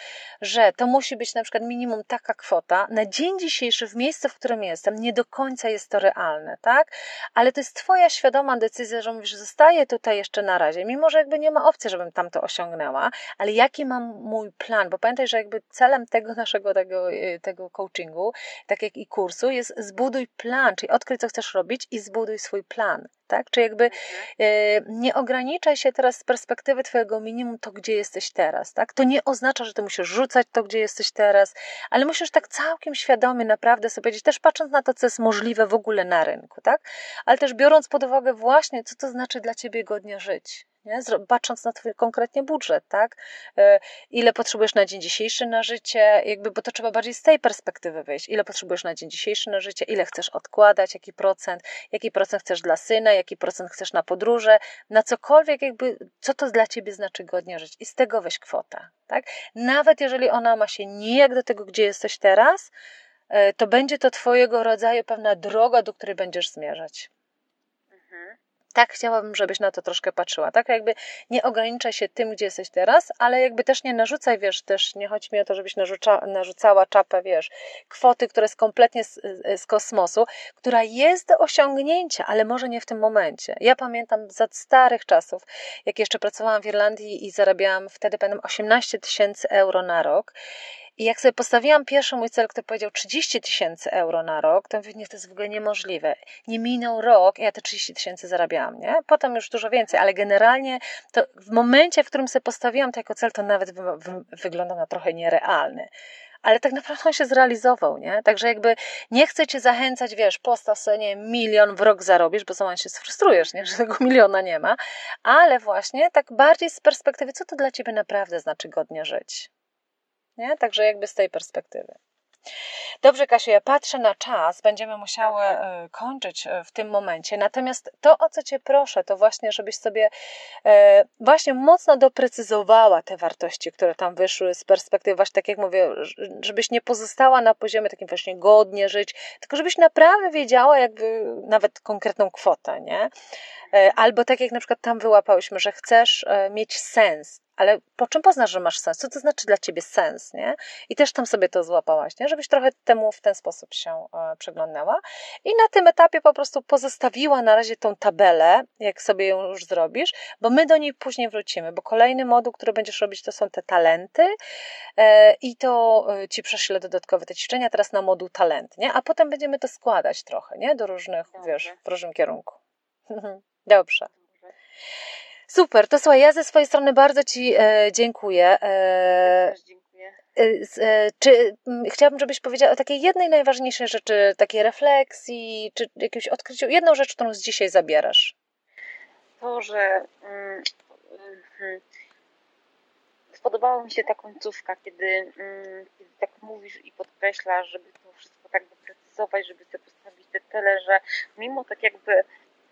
że to musi być na przykład minimum taka kwota. Na dzień dzisiejszy, w miejscu, w którym jestem, nie do końca jest to realne, tak? Ale to jest Twoja świadoma decyzja, że mówisz, zostaję tutaj jeszcze na razie, mimo że jakby nie ma opcji, żebym tam to osiągnęła, ale jaki mam mój plan? Bo pamiętaj, że jakby celem tego naszego tego, y, tego coachingu, tak jak i kursu, jest zbuduj plan, czyli odkryj, co chcesz robić i zbuduj swój plan tak? Czy jakby mhm. e, nie ograniczaj się teraz z perspektywy Twojego minimum to, gdzie jesteś teraz, tak? To nie oznacza, że Ty musisz rzucać to, gdzie jesteś teraz, ale musisz tak całkiem świadomie naprawdę sobie powiedzieć, też patrząc na to, co jest możliwe w ogóle na rynku, tak? Ale też biorąc pod uwagę właśnie, co to znaczy dla Ciebie godnie żyć, nie? patrząc na twój konkretnie budżet, tak? E, ile potrzebujesz na dzień dzisiejszy na życie, jakby, bo to trzeba bardziej z tej perspektywy wyjść. Ile potrzebujesz na dzień dzisiejszy na życie, ile chcesz odkładać, jaki procent, jaki procent chcesz dla syna, jaki procent chcesz na podróże, na cokolwiek, jakby, co to dla ciebie znaczy godnie żyć. I z tego weź kwota, tak? Nawet jeżeli ona ma się nijak do tego, gdzie jesteś teraz, e, to będzie to twojego rodzaju pewna droga, do której będziesz zmierzać. Mhm tak chciałabym, żebyś na to troszkę patrzyła. Tak jakby nie ograniczaj się tym, gdzie jesteś teraz, ale jakby też nie narzucaj, wiesz, też nie chodzi mi o to, żebyś narzuca, narzucała czapę, wiesz, kwoty, która jest kompletnie z, z kosmosu, która jest do osiągnięcia, ale może nie w tym momencie. Ja pamiętam za starych czasów, jak jeszcze pracowałam w Irlandii i zarabiałam wtedy, pamiętam, 18 tysięcy euro na rok i jak sobie postawiłam pierwszy mój cel, który powiedział 30 tysięcy euro na rok, to mówię, nie, to jest w ogóle niemożliwe. Nie minął rok, ja te 30 tysięcy zarabiałam, nie? Potem już dużo więcej, ale generalnie to w momencie, w którym sobie postawiłam to jako cel, to nawet wy, wy, wygląda na trochę nierealny ale tak naprawdę on się zrealizował, nie? Także jakby nie chcę cię zachęcać, wiesz, postaw sobie, nie milion w rok zarobisz, bo sama się sfrustrujesz, nie? Że tego miliona nie ma, ale właśnie tak bardziej z perspektywy, co to dla ciebie naprawdę znaczy godnie żyć. Nie? Także jakby z tej perspektywy. Dobrze, Kasiu, ja patrzę na czas, będziemy musiały e, kończyć e, w tym momencie. Natomiast to, o co Cię proszę, to właśnie, żebyś sobie e, właśnie mocno doprecyzowała te wartości, które tam wyszły z perspektywy, właśnie tak jak mówię, żebyś nie pozostała na poziomie takim właśnie godnie żyć, tylko żebyś naprawdę wiedziała jakby nawet konkretną kwotę, nie? Albo tak jak na przykład tam wyłapałyśmy, że chcesz mieć sens, ale po czym poznasz, że masz sens? Co to znaczy dla ciebie sens, nie? I też tam sobie to złapałaś, nie? Żebyś trochę temu w ten sposób się e, przyglądała. I na tym etapie po prostu pozostawiła na razie tą tabelę, jak sobie ją już zrobisz, bo my do niej później wrócimy, bo kolejny moduł, który będziesz robić, to są te talenty e, i to e, ci prześlę dodatkowe te ćwiczenia teraz na moduł talent, nie? A potem będziemy to składać trochę, nie? Do różnych, Dobrze. wiesz, w różnym kierunku. Dobrze. Super, to słuchaj, ja ze swojej strony bardzo Ci dziękuję. E, też dziękuję. E, e, czy chciałabym, żebyś powiedziała o takiej jednej najważniejszej rzeczy, takiej refleksji, czy jakimś odkryciu, jedną rzecz, którą z dzisiaj zabierasz? To, że mm, mm, spodobało mi się ta końcówka, kiedy, mm, kiedy tak mówisz i podkreślasz, żeby to wszystko tak doprecyzować, żeby sobie postawić te tyle, że mimo tak jakby,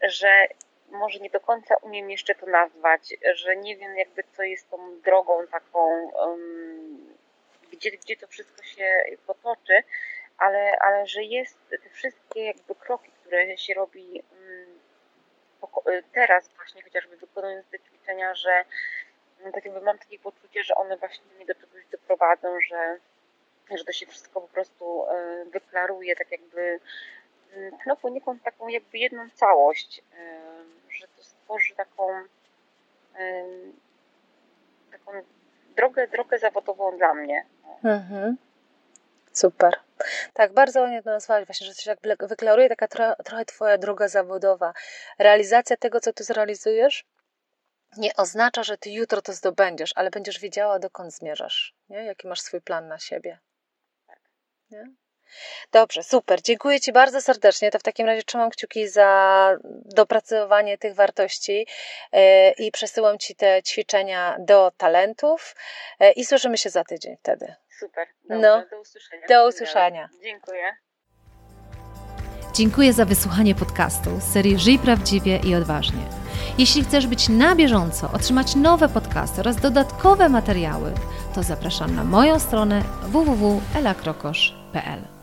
że może nie do końca umiem jeszcze to nazwać, że nie wiem jakby co jest tą drogą taką, um, gdzie, gdzie to wszystko się potoczy, ale, ale że jest te wszystkie jakby kroki, które się robi um, teraz właśnie, chociażby wykonując te ćwiczenia, że no, tak jakby mam takie poczucie, że one właśnie mnie do czegoś doprowadzą, że, że to się wszystko po prostu e, wyklaruje, tak jakby no poniekąd taką jakby jedną całość że to stworzy taką, taką drogę, drogę zawodową dla mnie. Mhm. Super. Tak, bardzo ładnie to nazwałaś właśnie, że się tak wyklaruje taka tro, trochę twoja droga zawodowa. Realizacja tego, co ty zrealizujesz, nie oznacza, że ty jutro to zdobędziesz, ale będziesz wiedziała, dokąd zmierzasz, nie? jaki masz swój plan na siebie. Tak. Nie? Dobrze, super. Dziękuję Ci bardzo serdecznie. To w takim razie trzymam kciuki za dopracowanie tych wartości e, i przesyłam Ci te ćwiczenia do talentów e, i słyszymy się za tydzień wtedy. Super. Dobrze, No. do usłyszenia. Do usłyszenia. Dziękuję. Dziękuję za wysłuchanie podcastu z serii Żyj Prawdziwie i Odważnie. Jeśli chcesz być na bieżąco, otrzymać nowe podcasty oraz dodatkowe materiały, to zapraszam na moją stronę www.elakrokosz.pl.